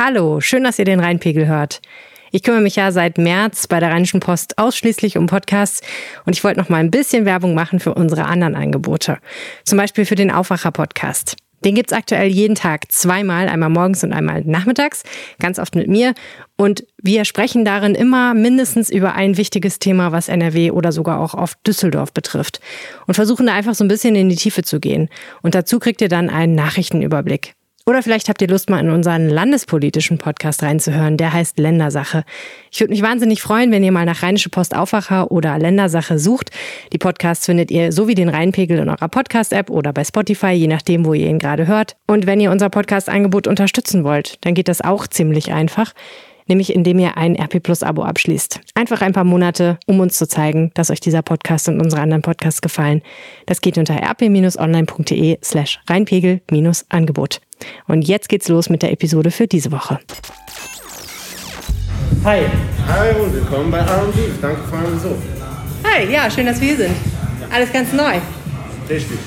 Hallo, schön, dass ihr den Rheinpegel hört. Ich kümmere mich ja seit März bei der Rheinischen Post ausschließlich um Podcasts und ich wollte noch mal ein bisschen Werbung machen für unsere anderen Angebote. Zum Beispiel für den Aufwacher-Podcast. Den gibt's aktuell jeden Tag zweimal, einmal morgens und einmal nachmittags, ganz oft mit mir. Und wir sprechen darin immer mindestens über ein wichtiges Thema, was NRW oder sogar auch oft Düsseldorf betrifft. Und versuchen da einfach so ein bisschen in die Tiefe zu gehen. Und dazu kriegt ihr dann einen Nachrichtenüberblick. Oder vielleicht habt ihr Lust, mal in unseren landespolitischen Podcast reinzuhören. Der heißt Ländersache. Ich würde mich wahnsinnig freuen, wenn ihr mal nach Rheinische Post Aufwacher oder Ländersache sucht. Die Podcasts findet ihr so wie den Rheinpegel in eurer Podcast-App oder bei Spotify, je nachdem, wo ihr ihn gerade hört. Und wenn ihr unser Podcast-Angebot unterstützen wollt, dann geht das auch ziemlich einfach nämlich indem ihr ein RP Plus Abo abschließt. Einfach ein paar Monate, um uns zu zeigen, dass euch dieser Podcast und unsere anderen Podcasts gefallen. Das geht unter rp-online.de slash reinpegel-angebot. Und jetzt geht's los mit der Episode für diese Woche. Hi. Hi und willkommen bei R&B. Danke für euren Besuch. Hi, ja, schön, dass wir hier sind. Alles ganz neu. Richtig.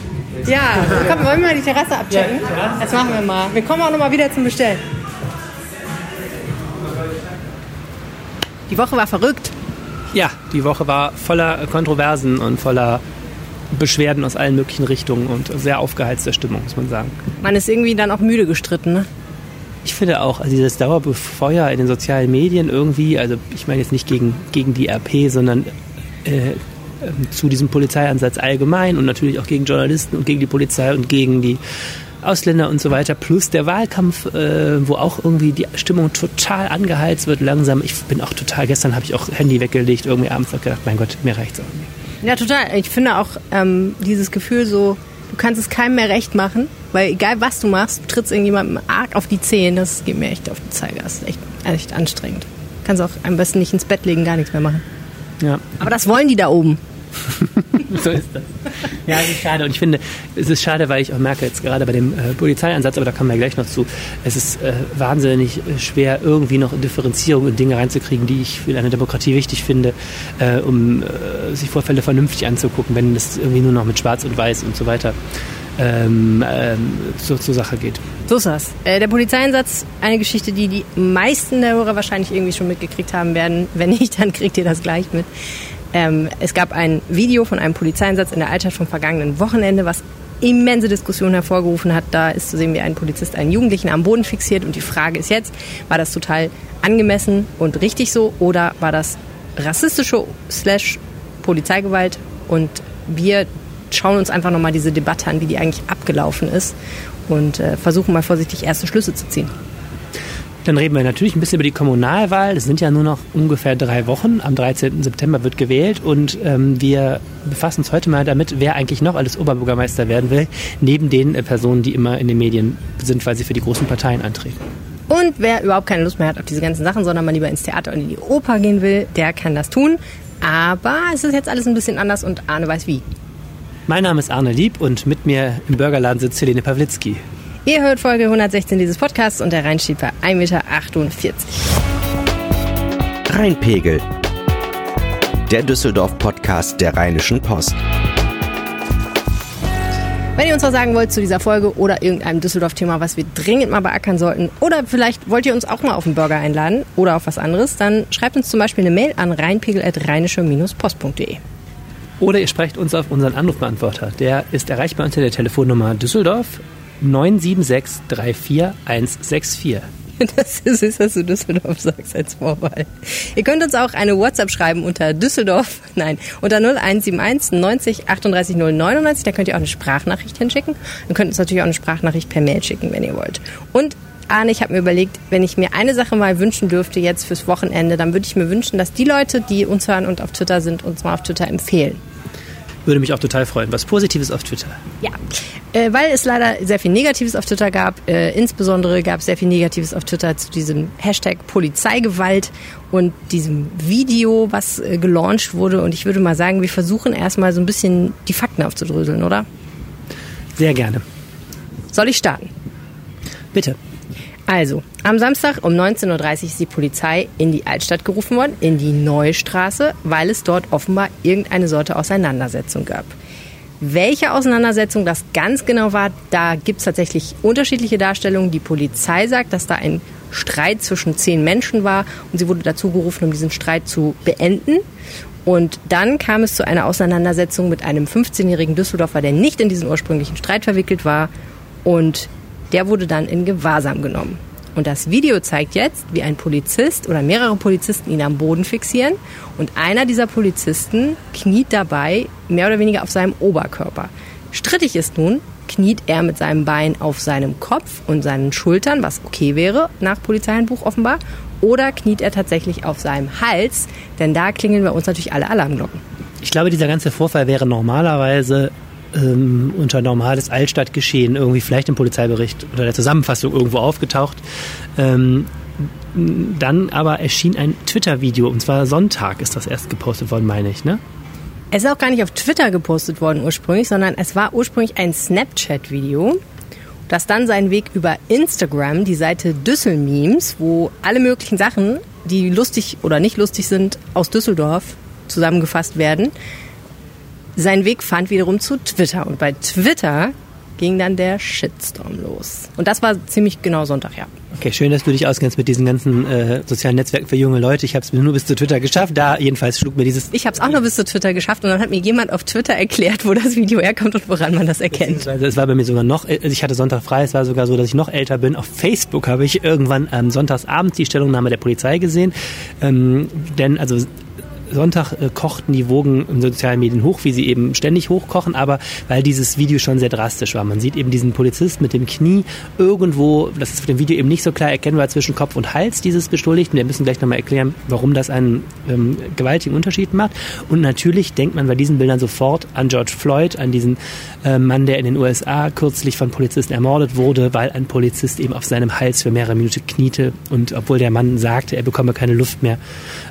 Ja, komm, wollen wir mal die Terrasse abchecken? Ja, Das machen wir mal. Wir kommen auch noch mal wieder zum Bestellen. Die Woche war verrückt. Ja, die Woche war voller Kontroversen und voller Beschwerden aus allen möglichen Richtungen und sehr aufgeheizter Stimmung, muss man sagen. Man ist irgendwie dann auch müde gestritten, ne? Ich finde auch, also dieses Dauerbefeuer in den sozialen Medien irgendwie, also ich meine jetzt nicht gegen, gegen die RP, sondern äh, ähm, zu diesem Polizeieinsatz allgemein und natürlich auch gegen Journalisten und gegen die Polizei und gegen die Ausländer und so weiter, plus der Wahlkampf, äh, wo auch irgendwie die Stimmung total angeheizt wird langsam. Ich bin auch total, gestern habe ich auch Handy weggelegt, irgendwie abends habe gedacht, mein Gott, mir reicht's auch nicht. Ja, total. Ich finde auch ähm, dieses Gefühl so, du kannst es keinem mehr recht machen, weil egal was du machst, du trittst irgendjemandem arg auf die Zehen, das geht mir echt auf die Zeiger. Das ist echt, echt anstrengend. Kannst auch am besten nicht ins Bett legen, gar nichts mehr machen. Ja. Aber das wollen die da oben. so ist das. Ja, es ist schade. Und ich finde, es ist schade, weil ich auch merke, jetzt gerade bei dem äh, Polizeieinsatz, aber da kommen wir gleich noch zu, es ist äh, wahnsinnig äh, schwer, irgendwie noch Differenzierung in Dinge reinzukriegen, die ich für eine Demokratie wichtig finde, äh, um äh, sich Vorfälle vernünftig anzugucken, wenn es irgendwie nur noch mit Schwarz und Weiß und so weiter ähm, ähm, so, zur Sache geht. So ist das. Äh, der Polizeieinsatz, eine Geschichte, die die meisten der Hörer wahrscheinlich irgendwie schon mitgekriegt haben werden. Wenn nicht, dann kriegt ihr das gleich mit. Ähm, es gab ein Video von einem Polizeieinsatz in der Altstadt vom vergangenen Wochenende, was immense Diskussionen hervorgerufen hat. Da ist zu sehen, wie ein Polizist einen Jugendlichen am Boden fixiert. Und die Frage ist jetzt, war das total angemessen und richtig so oder war das rassistische slash Polizeigewalt? Und wir schauen uns einfach nochmal diese Debatte an, wie die eigentlich abgelaufen ist und äh, versuchen mal vorsichtig erste Schlüsse zu ziehen. Dann reden wir natürlich ein bisschen über die Kommunalwahl. Es sind ja nur noch ungefähr drei Wochen. Am 13. September wird gewählt und ähm, wir befassen uns heute mal damit, wer eigentlich noch alles Oberbürgermeister werden will, neben den äh, Personen, die immer in den Medien sind, weil sie für die großen Parteien antreten. Und wer überhaupt keine Lust mehr hat auf diese ganzen Sachen, sondern mal lieber ins Theater und in die Oper gehen will, der kann das tun. Aber es ist jetzt alles ein bisschen anders und Arne weiß wie. Mein Name ist Arne Lieb und mit mir im Burgerladen sitzt Helene Pawlitzki. Ihr hört Folge 116 dieses Podcasts und der Rhein steht bei 1,48 Meter. Rheinpegel. Der Düsseldorf-Podcast der Rheinischen Post. Wenn ihr uns was sagen wollt zu dieser Folge oder irgendeinem Düsseldorf-Thema, was wir dringend mal beackern sollten, oder vielleicht wollt ihr uns auch mal auf einen Burger einladen oder auf was anderes, dann schreibt uns zum Beispiel eine Mail an rheinpegel.rheinische-post.de. Oder ihr sprecht uns auf unseren Anrufbeantworter. Der ist erreichbar unter der Telefonnummer Düsseldorf 976 34164. Das ist süß, dass du Düsseldorf sagst als Vorwahl. Ihr könnt uns auch eine WhatsApp schreiben unter Düsseldorf, nein, unter 0171 90 38 099. Da könnt ihr auch eine Sprachnachricht hinschicken. Ihr könnt uns natürlich auch eine Sprachnachricht per Mail schicken, wenn ihr wollt. Und Arne, ich habe mir überlegt, wenn ich mir eine Sache mal wünschen dürfte jetzt fürs Wochenende, dann würde ich mir wünschen, dass die Leute, die uns hören und auf Twitter sind, uns mal auf Twitter empfehlen. Würde mich auch total freuen. Was Positives auf Twitter. Ja, äh, weil es leider sehr viel Negatives auf Twitter gab. Äh, insbesondere gab es sehr viel Negatives auf Twitter zu diesem Hashtag Polizeigewalt und diesem Video, was äh, gelauncht wurde. Und ich würde mal sagen, wir versuchen erstmal so ein bisschen die Fakten aufzudröseln, oder? Sehr gerne. Soll ich starten? Bitte. Also, am Samstag um 19.30 Uhr ist die Polizei in die Altstadt gerufen worden, in die Neustraße, weil es dort offenbar irgendeine Sorte Auseinandersetzung gab. Welche Auseinandersetzung das ganz genau war, da gibt es tatsächlich unterschiedliche Darstellungen. Die Polizei sagt, dass da ein Streit zwischen zehn Menschen war und sie wurde dazu gerufen, um diesen Streit zu beenden. Und dann kam es zu einer Auseinandersetzung mit einem 15-jährigen Düsseldorfer, der nicht in diesen ursprünglichen Streit verwickelt war. Und der wurde dann in Gewahrsam genommen. Und das Video zeigt jetzt, wie ein Polizist oder mehrere Polizisten ihn am Boden fixieren. Und einer dieser Polizisten kniet dabei mehr oder weniger auf seinem Oberkörper. Strittig ist nun, kniet er mit seinem Bein auf seinem Kopf und seinen Schultern, was okay wäre nach Polizeihandbuch offenbar, oder kniet er tatsächlich auf seinem Hals, denn da klingeln bei uns natürlich alle Alarmglocken. Ich glaube, dieser ganze Vorfall wäre normalerweise ähm, unter normales Altstadtgeschehen irgendwie vielleicht im Polizeibericht oder der Zusammenfassung irgendwo aufgetaucht. Ähm, dann aber erschien ein Twitter-Video und zwar Sonntag ist das erst gepostet worden, meine ich, ne? Es ist auch gar nicht auf Twitter gepostet worden ursprünglich, sondern es war ursprünglich ein Snapchat-Video, das dann seinen Weg über Instagram, die Seite Düssel-Memes, wo alle möglichen Sachen, die lustig oder nicht lustig sind, aus Düsseldorf zusammengefasst werden, seinen Weg fand wiederum zu Twitter. Und bei Twitter ging dann der Shitstorm los. Und das war ziemlich genau Sonntag, ja. Okay, schön, dass du dich auskennst mit diesen ganzen äh, sozialen Netzwerken für junge Leute. Ich habe es mir nur bis zu Twitter geschafft. Da jedenfalls schlug mir dieses... Ich habe es auch nur bis zu Twitter geschafft und dann hat mir jemand auf Twitter erklärt, wo das Video herkommt und woran man das erkennt. Es war bei mir sogar noch, also ich hatte Sonntag frei, es war sogar so, dass ich noch älter bin. Auf Facebook habe ich irgendwann ähm, sonntagsabends die Stellungnahme der Polizei gesehen. Ähm, denn also Sonntag äh, kochten die Wogen in sozialen Medien hoch, wie sie eben ständig hochkochen, aber weil dieses Video schon sehr drastisch war. Man sieht eben diesen Polizist mit dem Knie irgendwo, das ist auf dem Video eben nicht so klar erkennbar, zwischen Kopf und Hals dieses Beschuldigten. Wir müssen gleich nochmal erklären, warum das einen ähm, gewaltigen Unterschied macht. Und natürlich denkt man bei diesen Bildern sofort an George Floyd, an diesen äh, Mann, der in den USA kürzlich von Polizisten ermordet wurde, weil ein Polizist eben auf seinem Hals für mehrere Minuten kniete und obwohl der Mann sagte, er bekomme keine Luft mehr,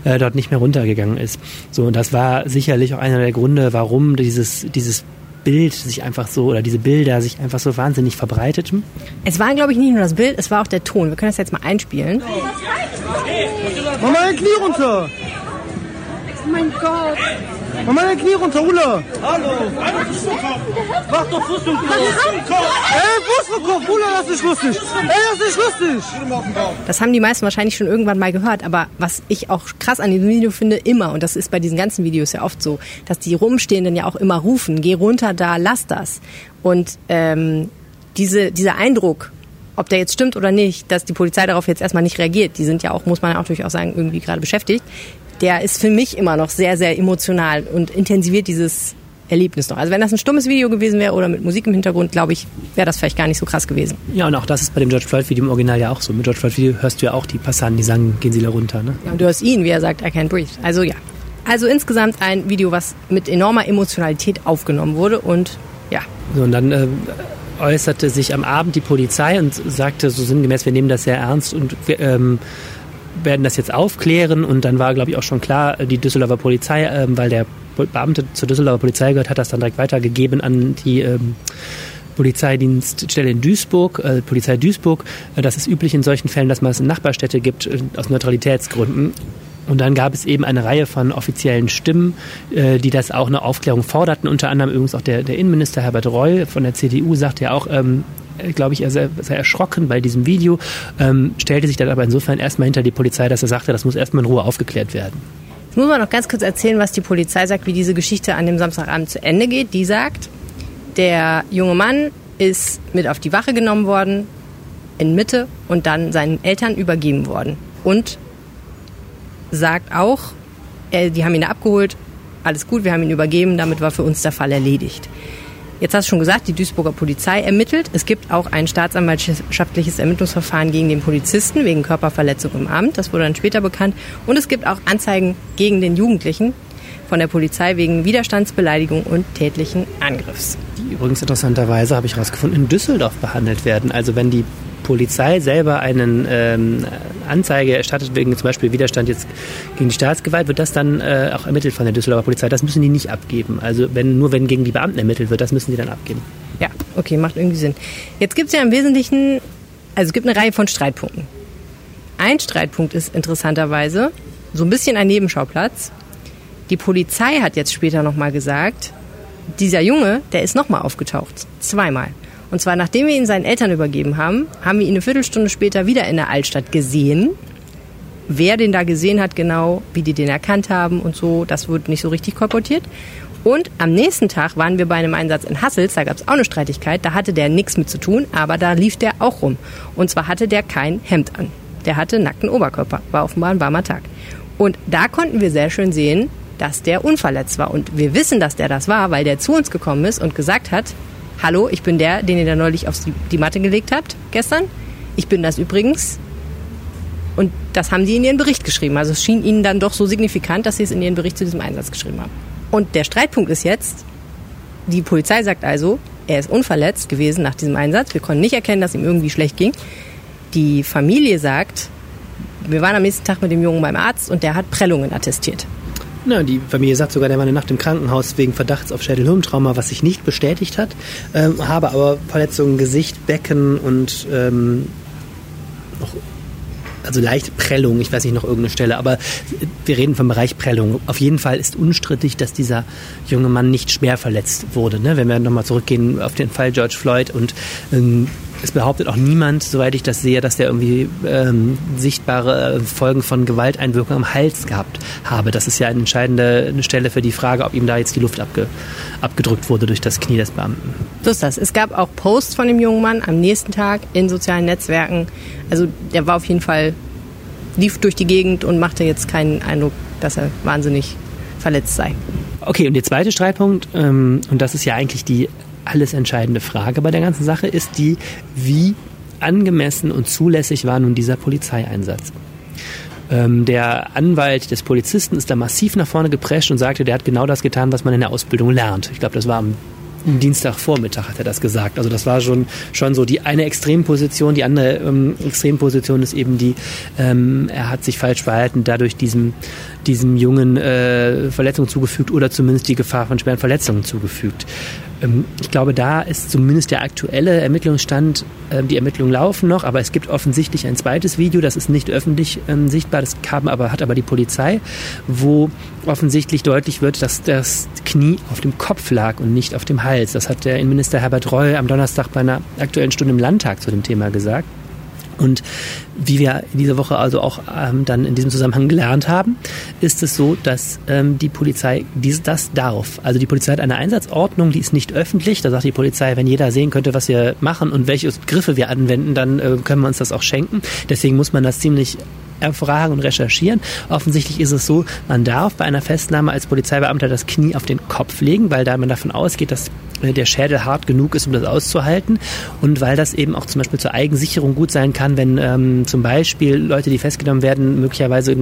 äh, dort nicht mehr runtergegangen ist ist. So, und das war sicherlich auch einer der Gründe, warum dieses, dieses Bild sich einfach so oder diese Bilder sich einfach so wahnsinnig verbreiteten. Es war, glaube ich, nicht nur das Bild, es war auch der Ton. Wir können das jetzt mal einspielen. Mach mal dein Knie runter! Oh mein Gott! Mach mal dein Knie runter, Ulla! Hallo! Mach doch Fuß und Kopf! Ey, Fuß und Kopf, Ulla, das ist lustig! Ey, das ist lustig! Das haben die meisten wahrscheinlich schon irgendwann mal gehört, aber was ich auch krass an diesem Video finde, immer, und das ist bei diesen ganzen Videos ja oft so, dass die Rumstehenden ja auch immer rufen, geh runter da, lass das. Und ähm, diese, dieser Eindruck, ob der jetzt stimmt oder nicht, dass die Polizei darauf jetzt erstmal nicht reagiert, die sind ja auch, muss man auch durchaus sagen, irgendwie gerade beschäftigt, der ist für mich immer noch sehr, sehr emotional und intensiviert dieses Erlebnis noch. Also wenn das ein stummes Video gewesen wäre oder mit Musik im Hintergrund, glaube ich, wäre das vielleicht gar nicht so krass gewesen. Ja, und auch das ist bei dem George Floyd-Video im Original ja auch so. Mit George Floyd-Video hörst du ja auch die Passanten, die sagen, gehen Sie da runter. Ne? Ja, und du hörst ihn, wie er sagt, I can't breathe. Also ja. Also insgesamt ein Video, was mit enormer Emotionalität aufgenommen wurde und ja. So, und dann äh, äußerte sich am Abend die Polizei und sagte so sinngemäß, wir nehmen das sehr ernst und wir, ähm, werden das jetzt aufklären und dann war, glaube ich, auch schon klar, die Düsseldorfer Polizei, ähm, weil der Beamte zur Düsseldorfer Polizei gehört, hat das dann direkt weitergegeben an die ähm, Polizeidienststelle in Duisburg, äh, Polizei Duisburg. Äh, das ist üblich in solchen Fällen, dass man es in Nachbarstädte gibt, äh, aus Neutralitätsgründen. Und dann gab es eben eine Reihe von offiziellen Stimmen, äh, die das auch eine Aufklärung forderten. Unter anderem übrigens auch der, der Innenminister Herbert Reul von der CDU sagte ja auch, ähm, glaube ich, er sei, sei erschrocken bei diesem Video, ähm, stellte sich dann aber insofern erstmal hinter die Polizei, dass er sagte, das muss erstmal in Ruhe aufgeklärt werden. Jetzt muss man noch ganz kurz erzählen, was die Polizei sagt, wie diese Geschichte an dem Samstagabend zu Ende geht. Die sagt, der junge Mann ist mit auf die Wache genommen worden, in Mitte und dann seinen Eltern übergeben worden. Und sagt auch, äh, die haben ihn abgeholt, alles gut, wir haben ihn übergeben, damit war für uns der Fall erledigt. Jetzt hast du schon gesagt, die Duisburger Polizei ermittelt. Es gibt auch ein staatsanwaltschaftliches Ermittlungsverfahren gegen den Polizisten wegen Körperverletzung im Amt. Das wurde dann später bekannt. Und es gibt auch Anzeigen gegen den Jugendlichen von der Polizei wegen Widerstandsbeleidigung und tätlichen Angriffs. Die übrigens interessanterweise, habe ich herausgefunden, in Düsseldorf behandelt werden. Also wenn die Polizei selber eine ähm, Anzeige erstattet wegen zum Beispiel Widerstand jetzt gegen die Staatsgewalt, wird das dann äh, auch ermittelt von der Düsseldorfer Polizei. Das müssen die nicht abgeben. Also wenn, nur wenn gegen die Beamten ermittelt wird, das müssen die dann abgeben. Ja, okay, macht irgendwie Sinn. Jetzt gibt es ja im Wesentlichen, also es gibt eine Reihe von Streitpunkten. Ein Streitpunkt ist interessanterweise so ein bisschen ein Nebenschauplatz. Die Polizei hat jetzt später nochmal gesagt, dieser Junge, der ist nochmal aufgetaucht. Zweimal. Und zwar nachdem wir ihn seinen Eltern übergeben haben, haben wir ihn eine Viertelstunde später wieder in der Altstadt gesehen. Wer den da gesehen hat genau, wie die den erkannt haben und so, das wird nicht so richtig kolportiert. Und am nächsten Tag waren wir bei einem Einsatz in Hassels, da gab es auch eine Streitigkeit, da hatte der nichts mit zu tun, aber da lief der auch rum. Und zwar hatte der kein Hemd an. Der hatte nackten Oberkörper, war offenbar ein warmer Tag. Und da konnten wir sehr schön sehen, dass der unverletzt war. Und wir wissen, dass der das war, weil der zu uns gekommen ist und gesagt hat, hallo, ich bin der, den ihr da neulich auf die Matte gelegt habt, gestern. Ich bin das übrigens. Und das haben die in ihren Bericht geschrieben. Also es schien ihnen dann doch so signifikant, dass sie es in ihren Bericht zu diesem Einsatz geschrieben haben. Und der Streitpunkt ist jetzt, die Polizei sagt also, er ist unverletzt gewesen nach diesem Einsatz. Wir konnten nicht erkennen, dass ihm irgendwie schlecht ging. Die Familie sagt, wir waren am nächsten Tag mit dem Jungen beim Arzt und der hat Prellungen attestiert. Na, die Familie sagt sogar, der war eine Nacht im Krankenhaus wegen Verdachts auf Schädelhirntrauma, was sich nicht bestätigt hat, ähm, habe aber Verletzungen Gesicht, Becken und ähm, noch also leicht Prellung, ich weiß nicht noch irgendeine Stelle, aber wir reden vom Bereich Prellung. Auf jeden Fall ist unstrittig, dass dieser junge Mann nicht schwer verletzt wurde. Ne? Wenn wir nochmal zurückgehen auf den Fall George Floyd und ähm, es behauptet auch niemand, soweit ich das sehe, dass der irgendwie ähm, sichtbare Folgen von Gewalteinwirkung am Hals gehabt habe. Das ist ja eine entscheidende Stelle für die Frage, ob ihm da jetzt die Luft abge, abgedrückt wurde durch das Knie des Beamten. So ist das. Es gab auch Posts von dem jungen Mann am nächsten Tag in sozialen Netzwerken. Also der war auf jeden Fall, lief durch die Gegend und machte jetzt keinen Eindruck, dass er wahnsinnig verletzt sei. Okay, und der zweite Streitpunkt, ähm, und das ist ja eigentlich die alles entscheidende Frage bei der ganzen Sache ist die, wie angemessen und zulässig war nun dieser Polizeieinsatz. Ähm, der Anwalt des Polizisten ist da massiv nach vorne geprescht und sagte, der hat genau das getan, was man in der Ausbildung lernt. Ich glaube, das war am Dienstagvormittag hat er das gesagt. Also das war schon, schon so die eine Extremposition. Die andere ähm, Extremposition ist eben die, ähm, er hat sich falsch verhalten, dadurch diesem, diesem Jungen äh, Verletzungen zugefügt oder zumindest die Gefahr von schweren Verletzungen zugefügt. Ähm, ich glaube, da ist zumindest der aktuelle Ermittlungsstand, ähm, die Ermittlungen laufen noch, aber es gibt offensichtlich ein zweites Video, das ist nicht öffentlich ähm, sichtbar, das kam aber, hat aber die Polizei, wo offensichtlich deutlich wird, dass das Knie auf dem Kopf lag und nicht auf dem Hals. Das hat der Innenminister Herbert Reul am Donnerstag bei einer aktuellen Stunde im Landtag zu dem Thema gesagt. Und wie wir in dieser Woche also auch ähm, dann in diesem Zusammenhang gelernt haben, ist es so, dass ähm, die Polizei dies, das darf. Also die Polizei hat eine Einsatzordnung, die ist nicht öffentlich. Da sagt die Polizei, wenn jeder sehen könnte, was wir machen und welche Griffe wir anwenden, dann äh, können wir uns das auch schenken. Deswegen muss man das ziemlich erfragen und recherchieren. Offensichtlich ist es so, man darf bei einer Festnahme als Polizeibeamter das Knie auf den Kopf legen, weil da man davon ausgeht, dass äh, der Schädel hart genug ist, um das auszuhalten und weil das eben auch zum Beispiel zur Eigensicherung gut sein kann, wenn ähm, zum Beispiel Leute, die festgenommen werden, möglicherweise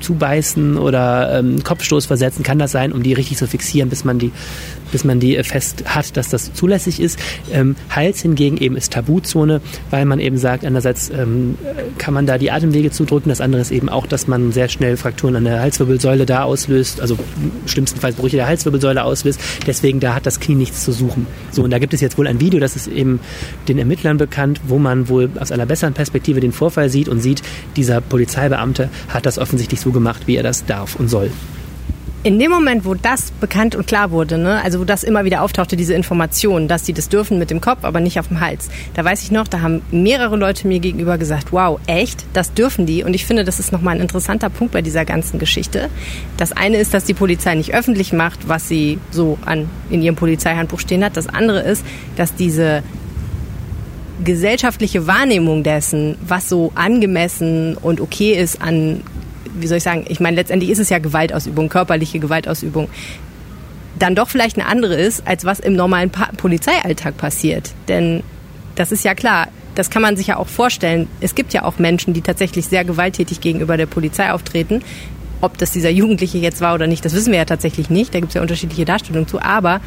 zubeißen oder ähm, Kopfstoß versetzen, kann das sein, um die richtig zu fixieren, bis man die bis man die äh, fest hat, dass das zulässig ist. Ähm, Hals hingegen eben ist Tabuzone, weil man eben sagt, einerseits ähm, kann man da die Atemwege zudrücken, das andere ist eben auch, dass man sehr schnell Frakturen an der Halswirbelsäule da auslöst, also schlimmstenfalls Brüche der Halswirbelsäule auslöst. Deswegen da hat das Knie nichts zu suchen. So, und da gibt es jetzt wohl ein Video, das ist eben den Ermittlern bekannt, wo man wohl aus einer besseren Perspektive den Vorfall sieht und sieht, dieser Polizeibeamte hat das offensichtlich so gemacht, wie er das darf und soll. In dem Moment, wo das bekannt und klar wurde, ne, also wo das immer wieder auftauchte, diese Information, dass die das dürfen mit dem Kopf, aber nicht auf dem Hals, da weiß ich noch, da haben mehrere Leute mir gegenüber gesagt, wow, echt, das dürfen die. Und ich finde, das ist nochmal ein interessanter Punkt bei dieser ganzen Geschichte. Das eine ist, dass die Polizei nicht öffentlich macht, was sie so an, in ihrem Polizeihandbuch stehen hat. Das andere ist, dass diese gesellschaftliche Wahrnehmung dessen, was so angemessen und okay ist an wie soll ich sagen, ich meine, letztendlich ist es ja Gewaltausübung, körperliche Gewaltausübung, dann doch vielleicht eine andere ist, als was im normalen pa Polizeialltag passiert. Denn das ist ja klar, das kann man sich ja auch vorstellen. Es gibt ja auch Menschen, die tatsächlich sehr gewalttätig gegenüber der Polizei auftreten. Ob das dieser Jugendliche jetzt war oder nicht, das wissen wir ja tatsächlich nicht. Da gibt es ja unterschiedliche Darstellungen zu. Aber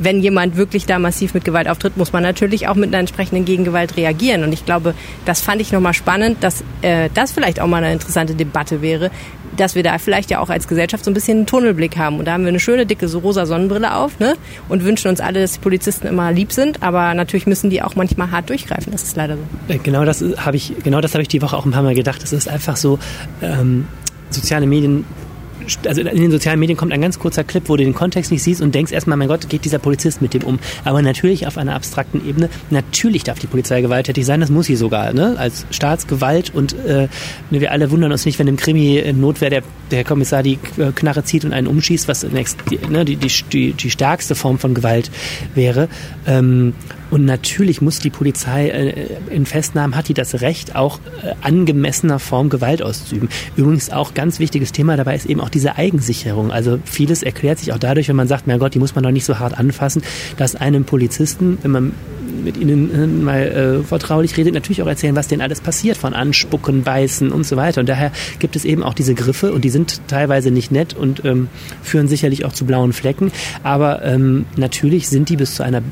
wenn jemand wirklich da massiv mit Gewalt auftritt, muss man natürlich auch mit einer entsprechenden Gegengewalt reagieren. Und ich glaube, das fand ich nochmal spannend, dass äh, das vielleicht auch mal eine interessante Debatte wäre, dass wir da vielleicht ja auch als Gesellschaft so ein bisschen einen Tunnelblick haben. Und da haben wir eine schöne, dicke, so rosa Sonnenbrille auf ne? und wünschen uns alle, dass die Polizisten immer lieb sind. Aber natürlich müssen die auch manchmal hart durchgreifen. Das ist leider so. Äh, genau das habe ich, genau das habe ich die Woche auch ein paar Mal gedacht. Es ist einfach so, ähm, soziale Medien also in den sozialen Medien kommt ein ganz kurzer Clip, wo du den Kontext nicht siehst und denkst erstmal, mein Gott, geht dieser Polizist mit dem um. Aber natürlich auf einer abstrakten Ebene, natürlich darf die Polizei gewalttätig sein, das muss sie sogar, ne? Als Staatsgewalt und äh, wir alle wundern uns nicht, wenn im Krimi in Notwehr der, der Kommissar die äh, Knarre zieht und einen umschießt, was die, ne, die, die, die stärkste Form von Gewalt wäre. Ähm, und natürlich muss die Polizei äh, in Festnahmen, hat die das Recht, auch äh, angemessener Form Gewalt auszuüben. Übrigens auch ganz wichtiges Thema dabei ist eben auch diese Eigensicherung. Also vieles erklärt sich auch dadurch, wenn man sagt, mein Gott, die muss man doch nicht so hart anfassen, dass einem Polizisten, wenn man mit ihnen äh, mal äh, vertraulich redet, natürlich auch erzählen, was denn alles passiert von Anspucken, Beißen und so weiter. Und daher gibt es eben auch diese Griffe und die sind teilweise nicht nett und ähm, führen sicherlich auch zu blauen Flecken. Aber ähm, natürlich sind die bis zu einer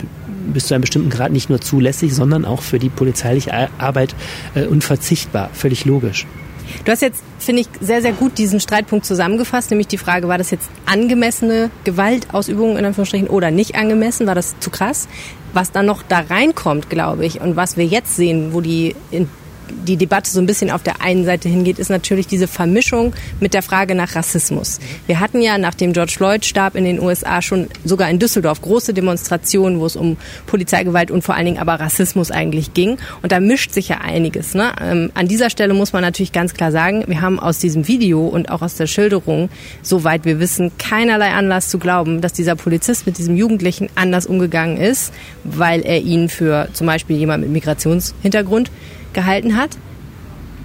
bis zu einem bestimmten Grad nicht nur zulässig, sondern auch für die polizeiliche Arbeit äh, unverzichtbar. Völlig logisch. Du hast jetzt, finde ich, sehr, sehr gut diesen Streitpunkt zusammengefasst, nämlich die Frage, war das jetzt angemessene Gewaltausübung in Anführungsstrichen oder nicht angemessen? War das zu krass? Was dann noch da reinkommt, glaube ich, und was wir jetzt sehen, wo die die Debatte so ein bisschen auf der einen Seite hingeht, ist natürlich diese Vermischung mit der Frage nach Rassismus. Wir hatten ja nach dem George Floyd starb in den USA schon sogar in Düsseldorf große Demonstrationen, wo es um Polizeigewalt und vor allen Dingen aber Rassismus eigentlich ging. Und da mischt sich ja einiges. Ne? Ähm, an dieser Stelle muss man natürlich ganz klar sagen, wir haben aus diesem Video und auch aus der Schilderung, soweit wir wissen, keinerlei Anlass zu glauben, dass dieser Polizist mit diesem Jugendlichen anders umgegangen ist, weil er ihn für zum Beispiel jemand mit Migrationshintergrund gehalten hat.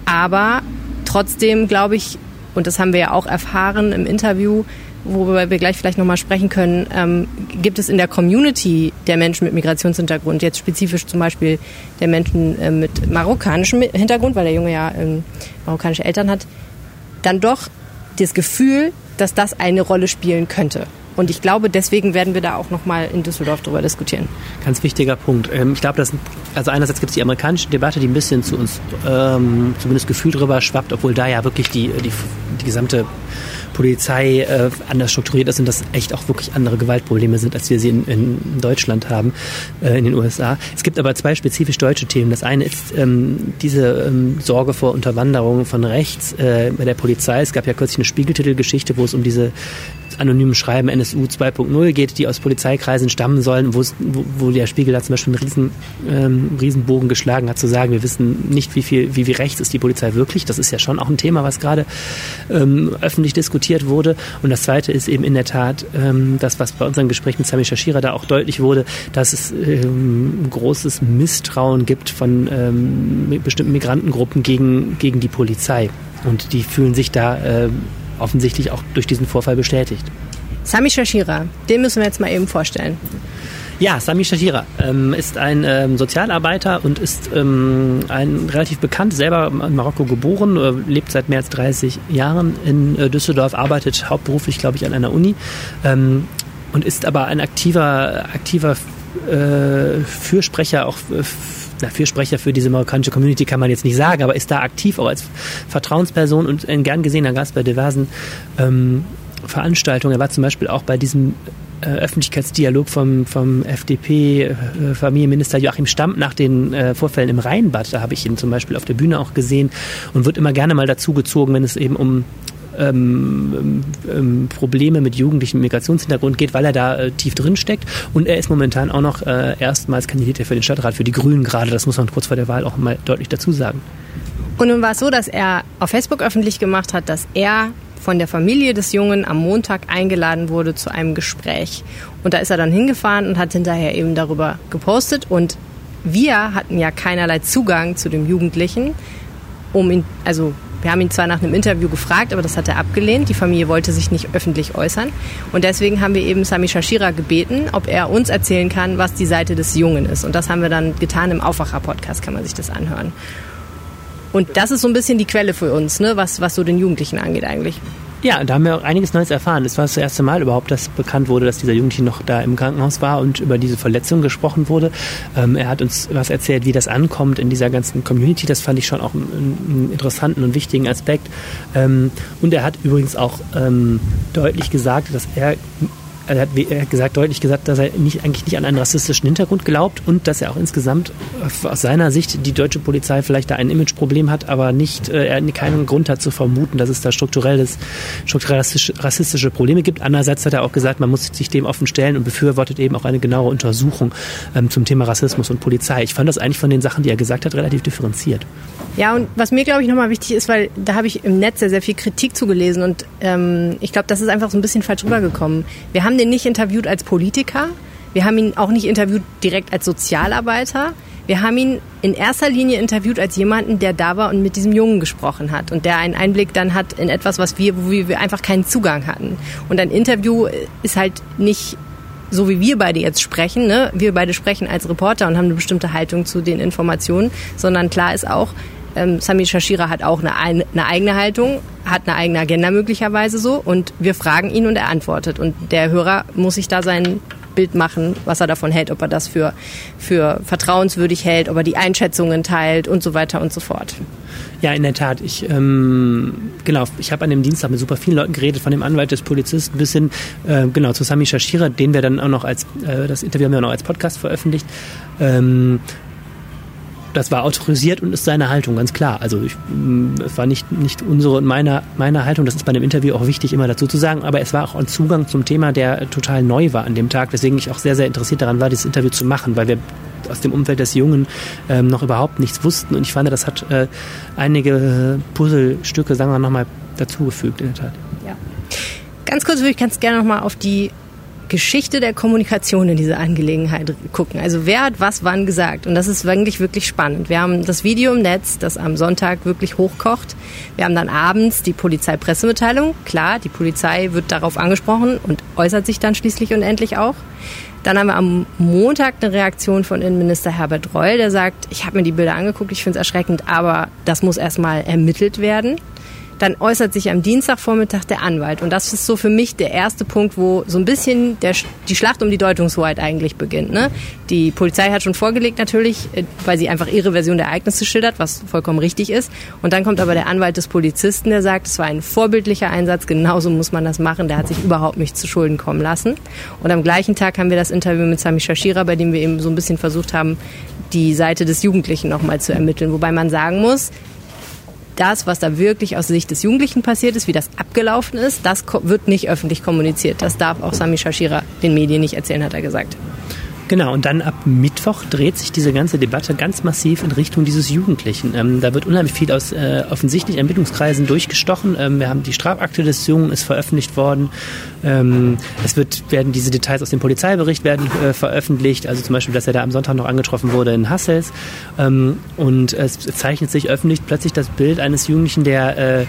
Aber trotzdem glaube ich, und das haben wir ja auch erfahren im Interview, worüber wir gleich vielleicht nochmal sprechen können, ähm, gibt es in der Community der Menschen mit Migrationshintergrund, jetzt spezifisch zum Beispiel der Menschen äh, mit marokkanischem Hintergrund, weil der Junge ja ähm, marokkanische Eltern hat, dann doch das Gefühl, dass das eine Rolle spielen könnte. Und ich glaube, deswegen werden wir da auch nochmal in Düsseldorf darüber diskutieren. Ganz wichtiger Punkt. Ähm, ich glaube, dass, also einerseits gibt es die amerikanische Debatte, die ein bisschen zu uns ähm, zumindest Gefühl drüber schwappt, obwohl da ja wirklich die, die, die gesamte Polizei äh, anders strukturiert ist und das echt auch wirklich andere Gewaltprobleme sind, als wir sie in, in Deutschland haben, äh, in den USA. Es gibt aber zwei spezifisch deutsche Themen. Das eine ist ähm, diese ähm, Sorge vor Unterwanderung von rechts äh, bei der Polizei. Es gab ja kürzlich eine Spiegeltitelgeschichte, wo es um diese anonymen Schreiben NSU 2.0 geht, die aus Polizeikreisen stammen sollen, wo, wo der Spiegel da zum Beispiel einen riesen, ähm, Riesenbogen geschlagen hat, zu sagen, wir wissen nicht, wie viel, wie, wie rechts ist die Polizei wirklich. Das ist ja schon auch ein Thema, was gerade ähm, öffentlich diskutiert wurde. Und das Zweite ist eben in der Tat ähm, das, was bei unserem Gespräch mit Sami Shashira da auch deutlich wurde, dass es ähm, großes Misstrauen gibt von ähm, bestimmten Migrantengruppen gegen, gegen die Polizei. Und die fühlen sich da äh, offensichtlich auch durch diesen Vorfall bestätigt. Sami Shashira, den müssen wir jetzt mal eben vorstellen. Ja, Sami Shashira ähm, ist ein ähm, Sozialarbeiter und ist ähm, ein relativ bekannt, selber in Marokko geboren, äh, lebt seit mehr als 30 Jahren in äh, Düsseldorf, arbeitet hauptberuflich, glaube ich, an einer Uni ähm, und ist aber ein aktiver, aktiver äh, Fürsprecher auch na, Fürsprecher für diese marokkanische Community kann man jetzt nicht sagen, aber ist da aktiv auch als Vertrauensperson und ein gern gesehener Gast bei diversen ähm, Veranstaltungen. Er war zum Beispiel auch bei diesem äh, Öffentlichkeitsdialog vom, vom FDP-Familienminister äh, Joachim Stamp nach den äh, Vorfällen im Rheinbad. Da habe ich ihn zum Beispiel auf der Bühne auch gesehen und wird immer gerne mal dazugezogen, wenn es eben um ähm, ähm, Probleme mit Jugendlichen mit Migrationshintergrund geht, weil er da äh, tief drin steckt. Und er ist momentan auch noch äh, erstmals kandidiert für den Stadtrat, für die Grünen gerade. Das muss man kurz vor der Wahl auch mal deutlich dazu sagen. Und nun war es so, dass er auf Facebook öffentlich gemacht hat, dass er von der Familie des Jungen am Montag eingeladen wurde zu einem Gespräch. Und da ist er dann hingefahren und hat hinterher eben darüber gepostet. Und wir hatten ja keinerlei Zugang zu dem Jugendlichen, um ihn, also wir haben ihn zwar nach einem Interview gefragt, aber das hat er abgelehnt. Die Familie wollte sich nicht öffentlich äußern. Und deswegen haben wir eben Sami Shashira gebeten, ob er uns erzählen kann, was die Seite des Jungen ist. Und das haben wir dann getan im Aufwacher-Podcast, kann man sich das anhören. Und das ist so ein bisschen die Quelle für uns, ne, was, was so den Jugendlichen angeht eigentlich. Ja, da haben wir auch einiges Neues erfahren. Es war das erste Mal überhaupt, dass bekannt wurde, dass dieser Jugendliche noch da im Krankenhaus war und über diese Verletzung gesprochen wurde. Ähm, er hat uns was erzählt, wie das ankommt in dieser ganzen Community. Das fand ich schon auch einen, einen interessanten und wichtigen Aspekt. Ähm, und er hat übrigens auch ähm, deutlich gesagt, dass er er hat, gesagt, deutlich gesagt, dass er nicht, eigentlich nicht an einen rassistischen Hintergrund glaubt und dass er auch insgesamt aus seiner Sicht die deutsche Polizei vielleicht da ein Imageproblem hat, aber nicht, äh, er keinen Grund hat zu vermuten, dass es da strukturelles, strukturell rassistische, rassistische Probleme gibt. Andererseits hat er auch gesagt, man muss sich dem offen stellen und befürwortet eben auch eine genaue Untersuchung ähm, zum Thema Rassismus und Polizei. Ich fand das eigentlich von den Sachen, die er gesagt hat, relativ differenziert. Ja, und was mir, glaube ich, nochmal wichtig ist, weil da habe ich im Netz sehr, sehr viel Kritik zugelesen und ähm, ich glaube, das ist einfach so ein bisschen falsch rübergekommen. Wir haben den nicht interviewt als Politiker, wir haben ihn auch nicht interviewt direkt als Sozialarbeiter. Wir haben ihn in erster Linie interviewt als jemanden, der da war und mit diesem Jungen gesprochen hat und der einen Einblick dann hat in etwas, was wir, wo wir einfach keinen Zugang hatten. Und ein Interview ist halt nicht so wie wir beide jetzt sprechen, ne? wir beide sprechen als Reporter und haben eine bestimmte Haltung zu den Informationen, sondern klar ist auch, ähm, Sami Shashira hat auch eine, eine eigene Haltung, hat eine eigene Agenda möglicherweise so und wir fragen ihn und er antwortet und der Hörer muss sich da sein Bild machen, was er davon hält, ob er das für, für vertrauenswürdig hält, ob er die Einschätzungen teilt und so weiter und so fort. Ja, in der Tat. Ich ähm, genau, ich habe an dem Dienstag mit super vielen Leuten geredet, von dem Anwalt des Polizisten bis hin äh, genau zu Sami Shashira, den wir dann auch noch als äh, das Interview haben wir auch noch als Podcast veröffentlicht. Ähm, das war autorisiert und ist seine Haltung, ganz klar. Also ich, mm, es war nicht, nicht unsere und meine, meine Haltung, das ist bei einem Interview auch wichtig, immer dazu zu sagen, aber es war auch ein Zugang zum Thema, der total neu war an dem Tag, weswegen ich auch sehr, sehr interessiert daran war, dieses Interview zu machen, weil wir aus dem Umfeld des Jungen ähm, noch überhaupt nichts wussten und ich fand, das hat äh, einige Puzzlestücke, sagen wir nochmal, dazugefügt in der Tat. Ja. Ganz kurz würde ich ganz gerne nochmal auf die Geschichte der Kommunikation in dieser Angelegenheit gucken. Also wer hat was wann gesagt? Und das ist wirklich, wirklich spannend. Wir haben das Video im Netz, das am Sonntag wirklich hochkocht. Wir haben dann abends die Polizeipressemitteilung. Klar, die Polizei wird darauf angesprochen und äußert sich dann schließlich und endlich auch. Dann haben wir am Montag eine Reaktion von Innenminister Herbert Reul, der sagt, ich habe mir die Bilder angeguckt, ich finde es erschreckend, aber das muss erstmal ermittelt werden. Dann äußert sich am Dienstagvormittag der Anwalt. Und das ist so für mich der erste Punkt, wo so ein bisschen der, die Schlacht um die Deutungshoheit eigentlich beginnt. Ne? Die Polizei hat schon vorgelegt natürlich, äh, weil sie einfach ihre Version der Ereignisse schildert, was vollkommen richtig ist. Und dann kommt aber der Anwalt des Polizisten, der sagt, es war ein vorbildlicher Einsatz, genauso muss man das machen. Der hat sich überhaupt nicht zu Schulden kommen lassen. Und am gleichen Tag haben wir das Interview mit Sami Shashira, bei dem wir eben so ein bisschen versucht haben, die Seite des Jugendlichen nochmal zu ermitteln. Wobei man sagen muss, das, was da wirklich aus Sicht des Jugendlichen passiert ist, wie das abgelaufen ist, das wird nicht öffentlich kommuniziert. Das darf auch Sami Shashira den Medien nicht erzählen, hat er gesagt. Genau, und dann ab Mittwoch dreht sich diese ganze Debatte ganz massiv in Richtung dieses Jugendlichen. Ähm, da wird unheimlich viel aus äh, offensichtlich Ermittlungskreisen durchgestochen. Ähm, wir haben die Strafakte des Jungen ist veröffentlicht worden. Ähm, es wird, werden diese Details aus dem Polizeibericht werden äh, veröffentlicht, also zum Beispiel, dass er da am Sonntag noch angetroffen wurde in Hassels. Ähm, und es zeichnet sich öffentlich plötzlich das Bild eines Jugendlichen, der äh,